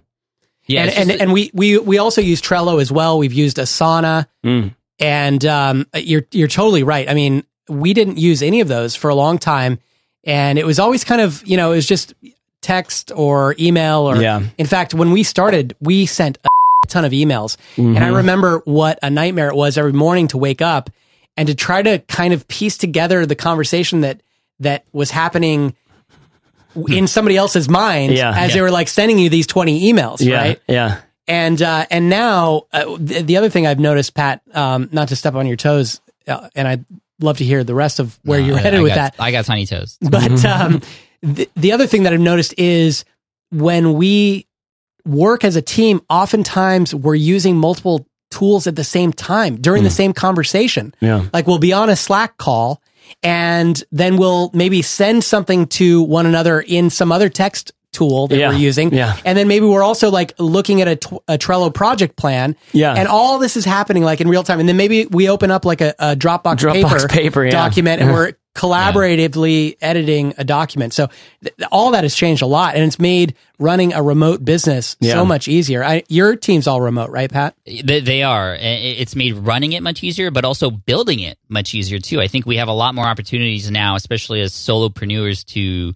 Yeah. and and, just- and we, we we also use Trello as well. We've used Asana, Mm. and um, you're you're totally right. I mean, we didn't use any of those for a long time, and it was always kind of you know it was just text or email or Yeah. in fact when we started we sent a ton of emails and i remember what a nightmare it was every morning to wake up and to try to kind of piece together the conversation that that was happening in somebody else's mind Yeah. as they were like sending you these 20 emails Yeah. right Yeah. and uh, and now uh, the, the other thing I've noticed, Pat, um, not to step on your toes, uh, and I'd love to hear the rest of where you're headed I with got- that. I got tiny toes. But um, the, the other thing that I've noticed is when we work as a team, oftentimes we're using multiple tools at the same time during the hmm. same conversation. Yeah. Like we'll be on a Slack call and then we'll maybe send something to one another in some other text tool that Yeah. we're using. Yeah. And then maybe we're also like looking at a Trello project plan. Yeah. And all this is happening like in real time. And then maybe we open up like a, a Dropbox, Dropbox paper, paper, yeah. document and we're collaboratively editing a document. So th- all that has changed a lot and it's made running a remote business Yeah. so much easier. I, your team's all remote, right, Pat? They, they are. It's made running it much easier, but also building it much easier too. I think we have a lot more opportunities now, especially as solopreneurs, to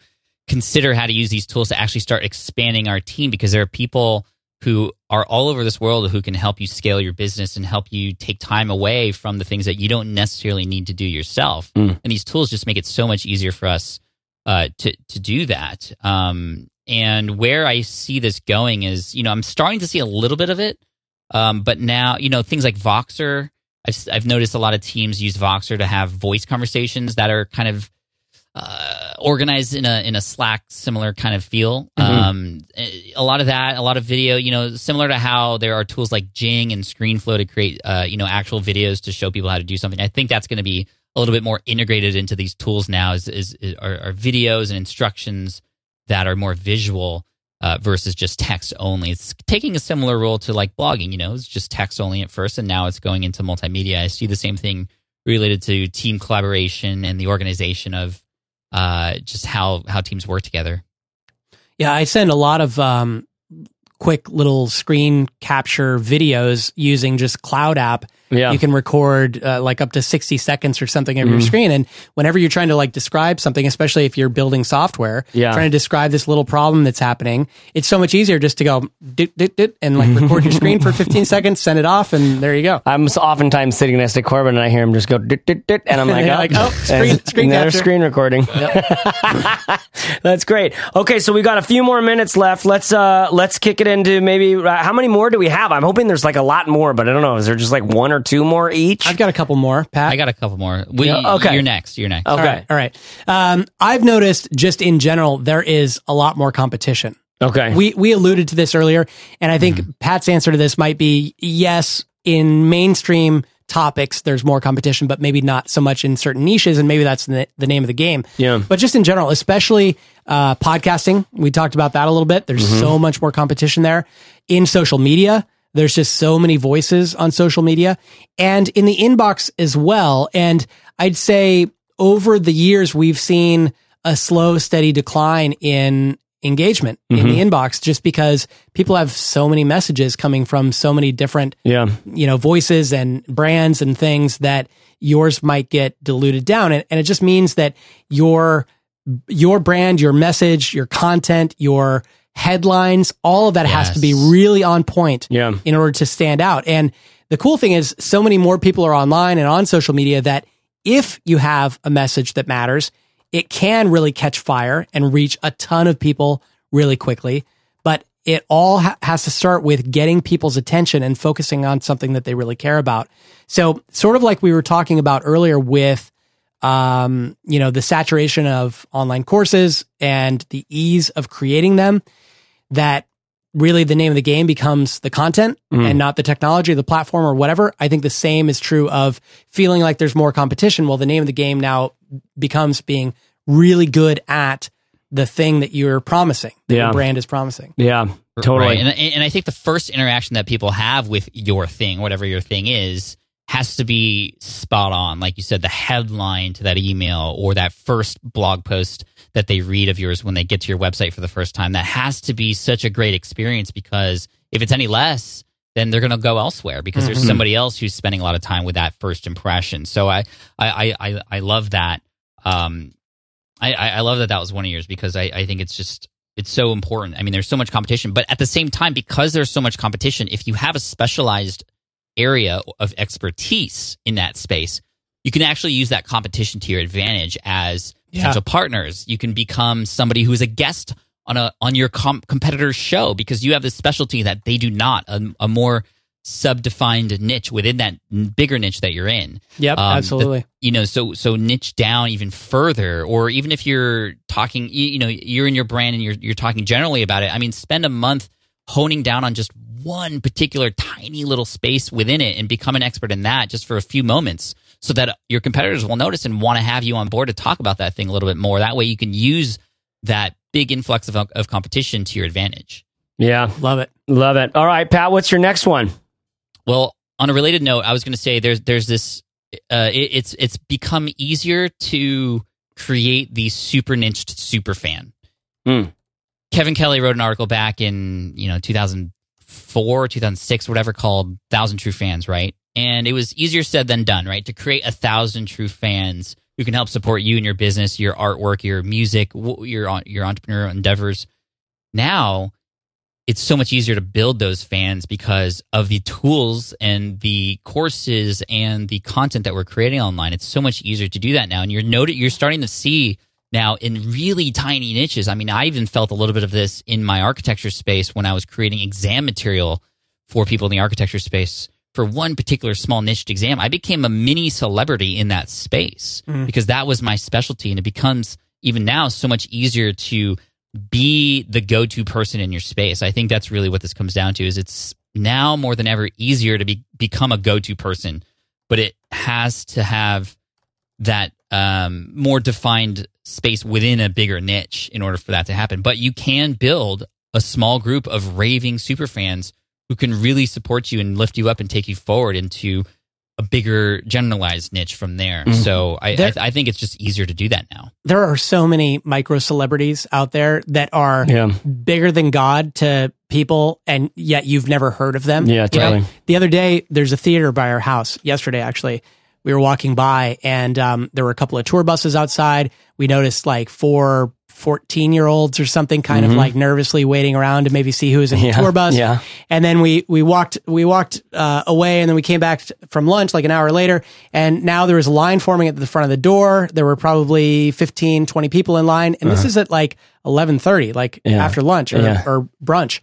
consider how to use these tools to actually start expanding our team because there are people who are all over this world who can help you scale your business and help you take time away from the things that you don't necessarily need to do yourself. And these tools just make it so much easier for us uh, to to do that. Um, and where I see this going is, you know, I'm starting to see a little bit of it, um, but now, you know, things like Voxer. I've I've noticed a lot of teams use Voxer to have voice conversations that are kind of uh, organized in a in a Slack similar kind of feel. Um, a lot of that, a lot of video. You know, similar to how there are tools like Jing and ScreenFlow to create, uh, you know, actual videos to show people how to do something. I think that's going to be a little bit more integrated into these tools now. Is is, is are, are videos and instructions that are more visual. Uh, versus just text only. It's taking a similar role to like blogging, you know, it's just text only at first and now it's going into multimedia. I see the same thing related to team collaboration and the organization of uh, just how how teams work together. Yeah, I send a lot of um, quick little screen capture videos using just Cloud app. Yeah. You can record uh, like up to 60 seconds or something of Mm-hmm. your screen. And whenever you're trying to like describe something, especially if you're building software, Yeah. trying to describe this little problem that's happening, it's so much easier just to go dit, dit, dit, and like record your screen for 15 seconds, send it off, and there you go. I'm oftentimes sitting next to Corbett and I hear him just go dit, dit, dit, and I'm like, You're oh, like, oh, screen- and screen another capture. screen recording. That's great. Okay, so we got a few more minutes left. Let's uh let's kick it into maybe uh, how many more do we have? I'm hoping there's like a lot more, but I don't know. Is there just like one or two more each? I've got a couple more, Pat. I got a couple more. We, Yeah, okay. You're next. You're next. Okay. All right. All right. Um, I've noticed just in general, there is a lot more competition. Okay. We we alluded to this earlier, and I think Mm-hmm. Pat's answer to this might be yes. In mainstream topics, there's more competition, but maybe not so much in certain niches, and maybe that's the, the name of the game. Yeah. But just in general, especially uh, podcasting, we talked about that a little bit. There's Mm-hmm. so much more competition there. In social media, there's just so many voices on social media, and in the inbox as well. And I'd say over the years, we've seen a slow, steady decline in engagement in the mm-hmm. inbox just because people have so many messages coming from so many different yeah. you know voices and brands and things that yours might get diluted down and, and it just means that your your brand your message your content your headlines all of that has to be really on point Yeah. in order to stand out and the cool thing is so many more people are online and on social media that if you have a message that matters it can really catch fire and reach a ton of people really quickly but it all ha- has to start with getting people's attention and focusing on something that they really care about. So, sort of like we were talking about earlier with, um, you know, the saturation of online courses and the ease of creating them, that really the name of the game becomes the content Mm. and not the technology, the platform, or whatever. I think the same is true of feeling like there's more competition. Well, the name of the game now becomes being really good at the thing that you're promising, that Yeah. your brand is promising. Yeah, totally. Right. And, and I think the first interaction that people have with your thing, whatever your thing is, has to be spot on. Like you said, the headline to that email or that first blog post that they read of yours when they get to your website for the first time, that has to be such a great experience because if it's any less, then they're going to go elsewhere because there's somebody else who's spending a lot of time with that first impression. So I, I, I, I, I love that. Um, I, I I love that that was one of yours because I, I think it's just it's so important. I mean, there's so much competition, but at the same time, because there's so much competition, if you have a specialized area of expertise in that space, you can actually use that competition to your advantage as Yeah. potential partners. You can become somebody who's a guest on a on your com- competitor's show because you have this specialty that they do not, a, a more subdefined niche within that bigger niche that you're in. Yep, Um, absolutely. you know so so niche down even further or even if you're talking you, you know you're in your brand and you're you're talking generally about it. I mean spend a month honing down on just one particular tiny little space within it and become an expert in that just for a few moments so that your competitors will notice and want to have you on board to talk about that thing a little bit more. That way you can use that big influx of, of competition to your advantage yeah, Love it. love it. All right, Pat, what's your next one? Well, on a related note, I was going to say there's there's this. Uh, it, it's it's become easier to create the super niched super fan. Hmm. Kevin Kelly wrote an article back in you know 2004, 2006, whatever, called "Thousand True Fans," right? And it was easier said than done, right? To create a thousand true fans who can help support you and your business, your artwork, your music, your your entrepreneurial endeavors. Now it's so much easier to build those fans because of the tools and the courses and the content that we're creating online. It's so much easier to do that now. And you're noted, you're starting to see now in really tiny niches. I mean, I even felt a little bit of this in my architecture space when I was creating exam material for people in the architecture space for one particular small niched exam. I became a mini celebrity in that space because that was my specialty. And it becomes even now so much easier to be the go-to person in your space. I think that's really what this comes down to is it's now more than ever easier to be become a go-to person, but it has to have that um, more defined space within a bigger niche in order for that to happen. But you can build a small group of raving super fans who can really support you and lift you up and take you forward into a bigger generalized niche from there. So I, There- I, I think it's just easier to do that now. There are so many micro celebrities out there that are Yeah. bigger than God to people, and yet you've never heard of them. Yeah, You know, totally. the other day, there's a theater by our house. Yesterday, actually, we were walking by, and um, there were a couple of tour buses outside. We noticed like four 14 year olds or something kind of like nervously waiting around to maybe see who was in Mm-hmm. Yeah, the tour bus. yeah. And then we, we walked, we walked, uh, away and then we came back t- from lunch like an hour later. And now there was a line forming at the front of the door. There were probably 15, 20 people in line. And this is at like 1130, like Uh-huh. Yeah. after lunch or, Yeah. or brunch.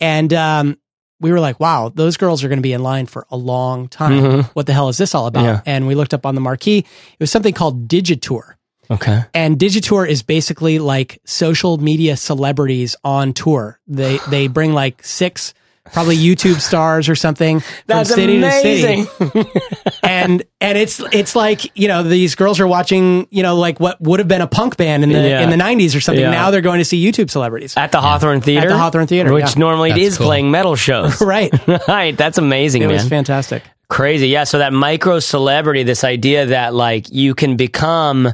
And, um, we were like, wow, those girls are going to be in line for a long time. What the hell is this all about? Mm-hmm. And we looked up on the marquee. It was something called Digitour. Okay. And Digitour is basically like social media celebrities on tour. They they bring like six probably YouTube stars or something That's from city amazing. to city. and and it's it's like, you know, these girls are watching, you know, like what would have been a punk band in the Yeah. in the 90s or something. Yeah. Now they're going to see YouTube celebrities. At the Hawthorne Theater? At the Hawthorne Theater, Which yeah. normally That's is cool. playing metal shows. right. right. That's amazing, It man. was fantastic. Crazy. Yeah. So that micro celebrity, this idea that like you can become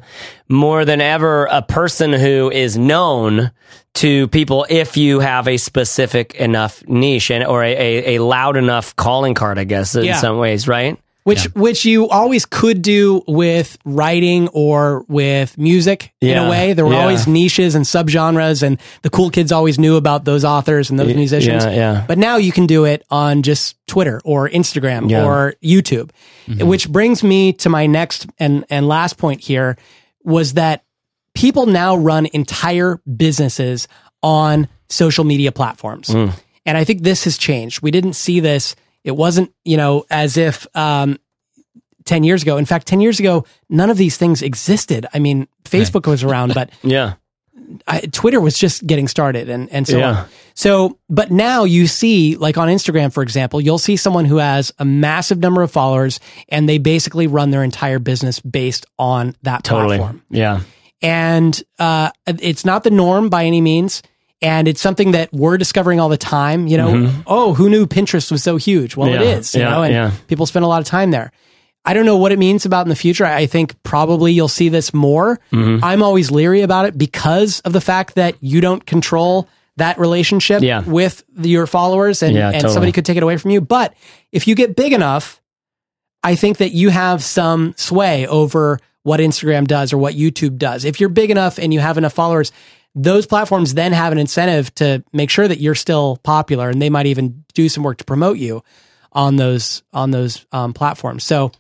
more than ever a person who is known to people if you have a specific enough niche and or a, a, a loud enough calling card, I guess, in Yeah. some ways, right? which which you always could do with writing or with music in a way. There were yeah. always niches and subgenres, and the cool kids always knew about those authors and those musicians. yeah, yeah. But now you can do it on just Twitter or Instagram Yeah. or YouTube, mm-hmm. which brings me to my next and and last point here was that people now run entire businesses on social media platforms. Mm. And I think this has changed. We didn't see this. It wasn't, you know, as if um, 10 years ago. In fact, 10 years ago, none of these things existed. I mean, Facebook was around, but Yeah. I, Twitter was just getting started and, and so Yeah. on. So, but now you see, like on Instagram, for example, you'll see someone who has a massive number of followers and they basically run their entire business based on that Totally. platform. Yeah. And uh, it's not the norm by any means. And it's something that we're discovering all the time. You know, oh, who knew Pinterest was so huge? Well, it Mm-hmm. Yeah. is, you Yeah. know, and Yeah. people spend a lot of time there. I don't know what it means about in the future. I think probably you'll see this more. Mm-hmm. I'm always leery about it because of the fact that you don't control that relationship Yeah. with your followers and, Yeah, and totally. somebody could take it away from you. But if you get big enough, I think that you have some sway over what Instagram does or what YouTube does. If you're big enough and you have enough followers, those platforms then have an incentive to make sure that you're still popular and they might even do some work to promote you on those on those um, platforms. So,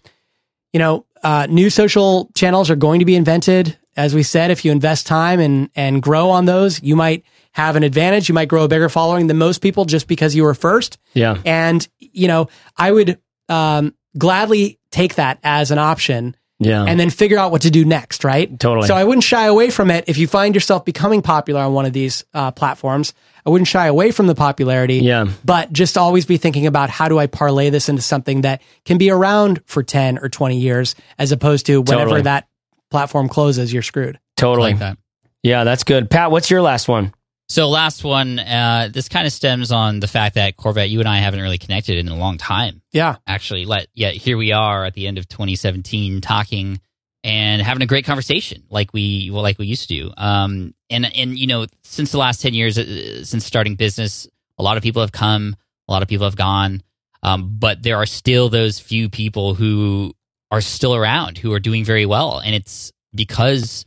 you know, uh, new social channels are going to be invented. As we said, if you invest time and and grow on those, you might have an advantage. You might grow a bigger following than most people just because you were first. Yeah. And you know, I would um, gladly take that as an option Yeah. and then figure out what to do next, right? Totally. So I wouldn't shy away from it if you find yourself becoming popular on one of these uh, platforms. I wouldn't shy away from the popularity. Yeah. But just always be thinking about how do I parlay this into something that can be around for 10 or 20 years as opposed to whenever Totally. that platform closes, you're screwed. totally. like that. Yeah, that's good. Pat, what's your last one? So last one, uh, this kind of stems on the fact that Corbett, you and I haven't really connected in a long time. Yeah. Actually, let yet here we are at the end of 2017 talking and having a great conversation like we well, like we used to do. Um, and and you know, since the last 10 years, uh, since starting business, a lot of people have come, a lot of people have gone, um, but there are still those few people who are still around who are doing very well, and it's because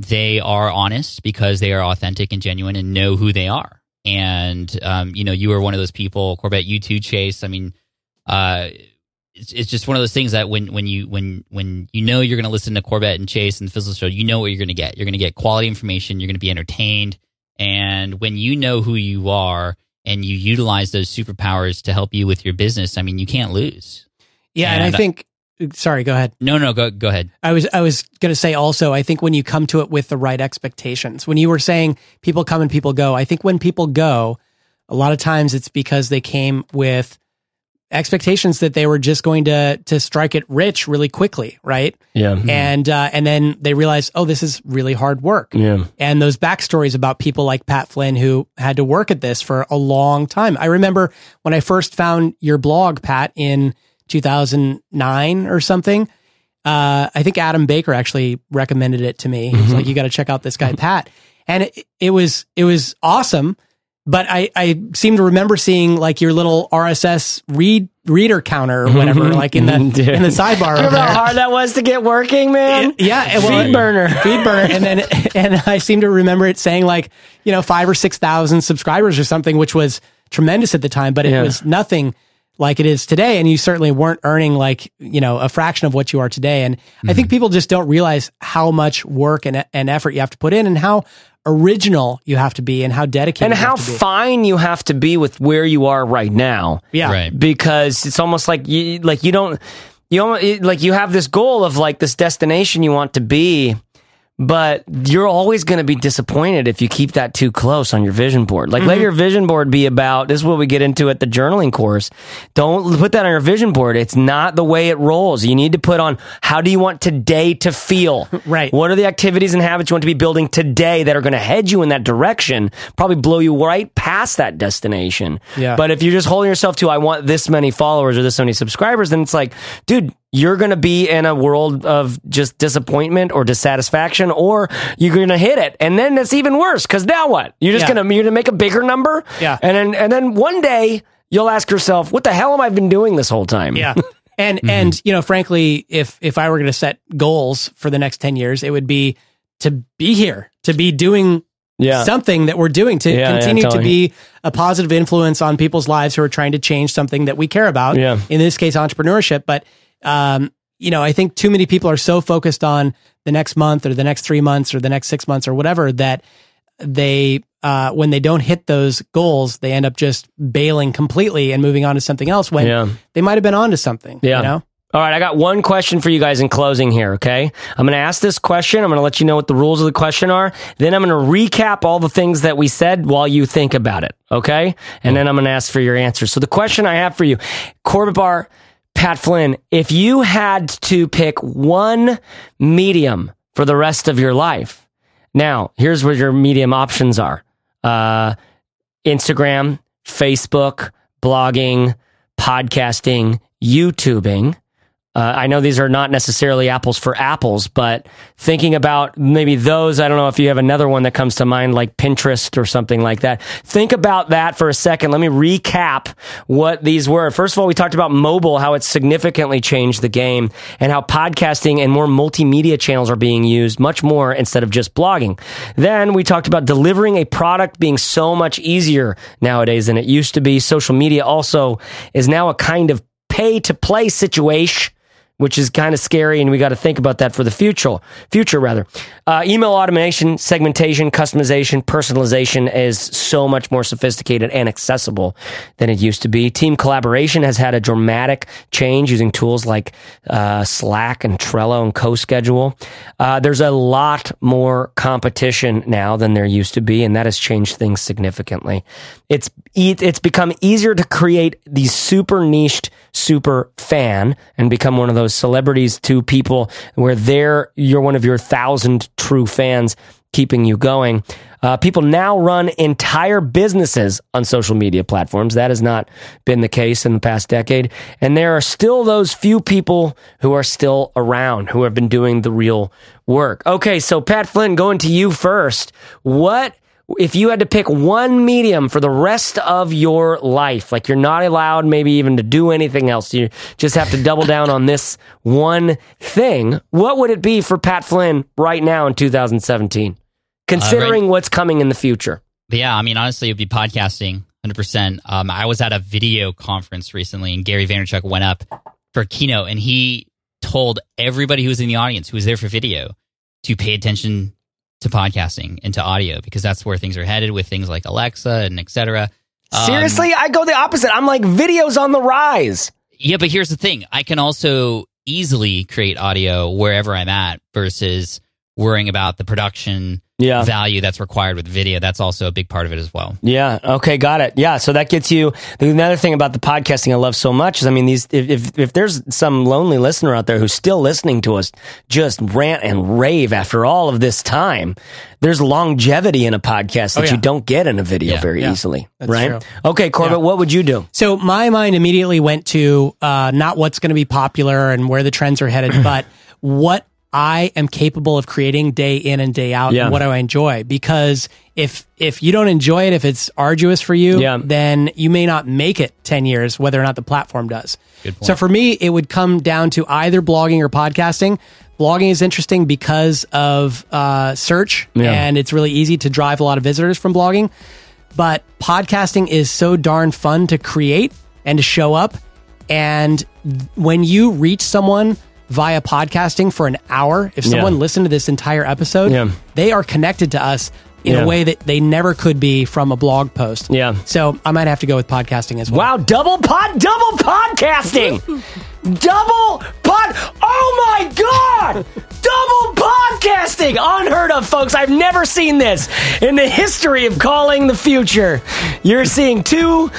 they are honest because they are authentic and genuine and know who they are. And um, you know, you are one of those people. Corbett, you too, Chase. I mean, uh, it's, it's just one of those things that when when you when when you know you're going to listen to Corbett and Chase and the Fizzle Show, you know what you're going to get. You're going to get quality information. You're going to be entertained. And when you know who you are and you utilize those superpowers to help you with your business, I mean, you can't lose. Yeah. And, And- I think, sorry, go ahead. No, no, go go ahead. I was I was going to say also I think when you come to it with the right expectations. When you were saying people come and people go, I think when people go, a lot of times it's because they came with expectations that they were just going to to strike it rich really quickly, right? Yeah. And uh, and then they realize, oh, this is really hard work. Yeah. And those backstories about people like Pat Flynn who had to work at this for a long time. I remember when I first found your blog, Pat, in 2009 or something. Uh, I think Adam Baker actually recommended it to me. He was mm-hmm. like, "You got to check out this guy, mm-hmm. Pat," and it, it was it was awesome. But I I seem to remember seeing like your little RSS read reader counter or whatever, mm-hmm. like in the in the sidebar. Remember how hard that was to get working, man? Yeah, and well, Feed burner. feed burner, and then and I seem to remember it saying like you know five or six thousand subscribers or something, which was tremendous at the time, but it Yeah. was nothing like it is today. And you certainly weren't earning like you know a fraction of what you are today. And I think mm-hmm. people just don't realize how much work and and effort you have to put in, and how original you have to be, and how dedicated And you how have to be. fine you have to be with where you are right now. yeah, Right. because it's almost like you like you don't you almost like you have this goal of like this destination you want to be but you're always going to be disappointed if you keep that too close on your vision board. Like, let Mm-hmm. your vision board be about this is what we get into at the journaling course. Don't put that on your vision board. It's not the way it rolls. You need to put on how do you want today to feel? Right. What are the activities and habits you want to be building today that are going to head you in that direction? Probably blow you right past that destination. Yeah. But if you're just holding yourself to, I want this many followers or this many subscribers, then it's like, dude, you're going to be in a world of just disappointment or dissatisfaction, or you're going to hit it. And then it's even worse because now what? You're just Yeah. going to, you're going to make a bigger number. Yeah. And then, and then one day you'll ask yourself, what the hell am I been doing this whole time? Yeah. And mm-hmm. and you know, frankly, if if I were going to set goals for the next 10 years, it would be to be here, to be doing Yeah. something that we're doing to Yeah, yeah, continue to be a positive influence on people's lives who are trying to change something that we care about. Yeah. In this case, entrepreneurship. But um, you know, I think too many people are so focused on the next month or the next three months or the next six months or whatever that they uh, when they don't hit those goals, they end up just bailing completely and moving on to something else when Yeah. they might have been on to something. Yeah. You know? All right, I got one question for you guys in closing here, okay? I'm going to ask this question. I'm going to let you know what the rules of the question are. Then I'm going to recap all the things that we said while you think about it, okay? And then I'm going to ask for your answers. So the question I have for you, Corbett Barr, Pat Flynn, if you had to pick one medium for the rest of your life, now here's what your medium options are uh, Instagram, Facebook, blogging, podcasting, YouTubing. Uh, I know these are not necessarily apples for apples, but thinking about maybe those, I don't know if you have another one that comes to mind, like Pinterest or something like that. Think about that for a second. Let me recap what these were. First of all, we talked about mobile, how it's significantly changed the game, and how podcasting and more multimedia channels are being used much more instead of just blogging. Then we talked about delivering a product being so much easier nowadays than it used to be. Social media also is now a kind of pay to play situation which is kind of scary, and we got to think about that for the future. Future, rather. Uh, email automation, segmentation, customization, personalization is so much more sophisticated and accessible than it used to be. Team collaboration has had a dramatic change using tools like uh, Slack and Trello and CoSchedule. Uh, there's a lot more competition now than there used to be, and that has changed things significantly. It's it's become easier to create these super niched super fan and become one of those celebrities to people where they're you're one of your thousand true fans keeping you going. Uh, people now run entire businesses on social media platforms. That has not been the case in the past decade. And there are still those few people who are still around who have been doing the real work. Okay, so Pat Flynn, going to you first. What if you had to pick one medium for the rest of your life, like you're not allowed maybe even to do anything else, you just have to double down on this one thing, what would it be for Pat Flynn right now in 2017, considering uh, right. what's coming in the future? Yeah, I mean, honestly, it'd be podcasting 100%. Um, I was at a video conference recently and Gary Vaynerchuk went up for a keynote and he told everybody who was in the audience who was there for video to pay attention to podcasting and to audio because that's where things are headed with things like Alexa and etc. Um, Seriously, I go the opposite. I'm like videos on the rise. Yeah, but here's the thing: I can also easily create audio wherever I'm at versus worrying about the production yeah. value that's required with video. That's also a big part of it as well. Yeah. Okay. Got it. Yeah. So that gets you. Another thing about the podcasting I love so much is, I mean, these if if, if there's some lonely listener out there who's still listening to us just rant and rave after all of this time, there's longevity in a podcast that oh, yeah. you don't get in a video yeah, very yeah, easily. right. True. Okay, Corbett, what would you do? So my mind immediately went to uh, not what's going to be popular and where the trends are headed, but what I am capable of creating day in and day out yeah. and what do I enjoy because if if you don't enjoy it if it's arduous for you yeah. then you may not make it 10 years whether or not the platform does. So for me it would come down to either blogging or podcasting. Blogging is interesting because of uh, search yeah. and it's really easy to drive a lot of visitors from blogging. But podcasting is so darn fun to create and to show up and when you reach someone via podcasting for an hour, if someone yeah. listened to this entire episode, yeah. they are connected to us in yeah. a way that they never could be from a blog post. Yeah. So I might have to go with podcasting as well. Wow, double pod double podcasting. double pod Oh my god! double podcasting. Unheard of, folks. I've never seen this in the history of calling the future. You're seeing two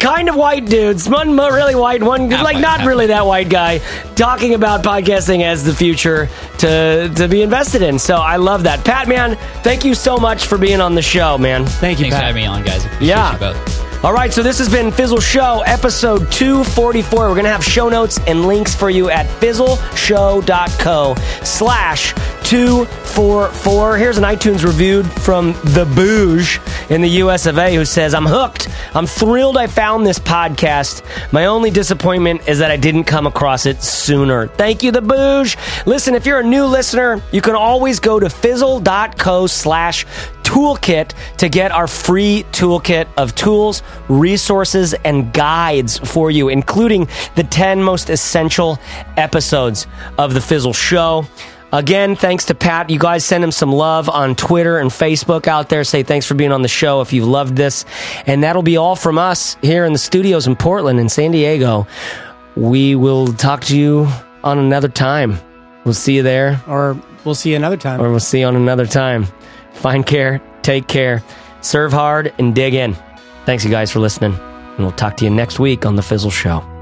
kind of white dudes, one really white, one not like white, not really that white guy, talking about podcasting as the future to to be invested in. So I love that, Pat. Man, thank you so much for being on the show, man. Thank you, Thanks Pat. for having me on, guys. Appreciate yeah. All right, so this has been Fizzle Show, episode 244. We're going to have show notes and links for you at fizzleshow.co slash 244. Here's an iTunes review from The Bouge in the US of A who says, I'm hooked. I'm thrilled I found this podcast. My only disappointment is that I didn't come across it sooner. Thank you, The Bouge. Listen, if you're a new listener, you can always go to fizzle.co slash toolkit to get our free toolkit of tools, resources, and guides for you, including the 10 most essential episodes of The Fizzle Show. Again, thanks to Pat. You guys send him some love on Twitter and Facebook out there. Say thanks for being on the show if you've loved this. And that'll be all from us here in the studios in Portland and San Diego. we will talk to you on another time. We'll see you there, Or we'll see you another time. or we'll see you on another time. Find care, take care, serve hard, and dig in. Thanks, you guys, for listening. And we'll talk to you next week on The Fizzle Show.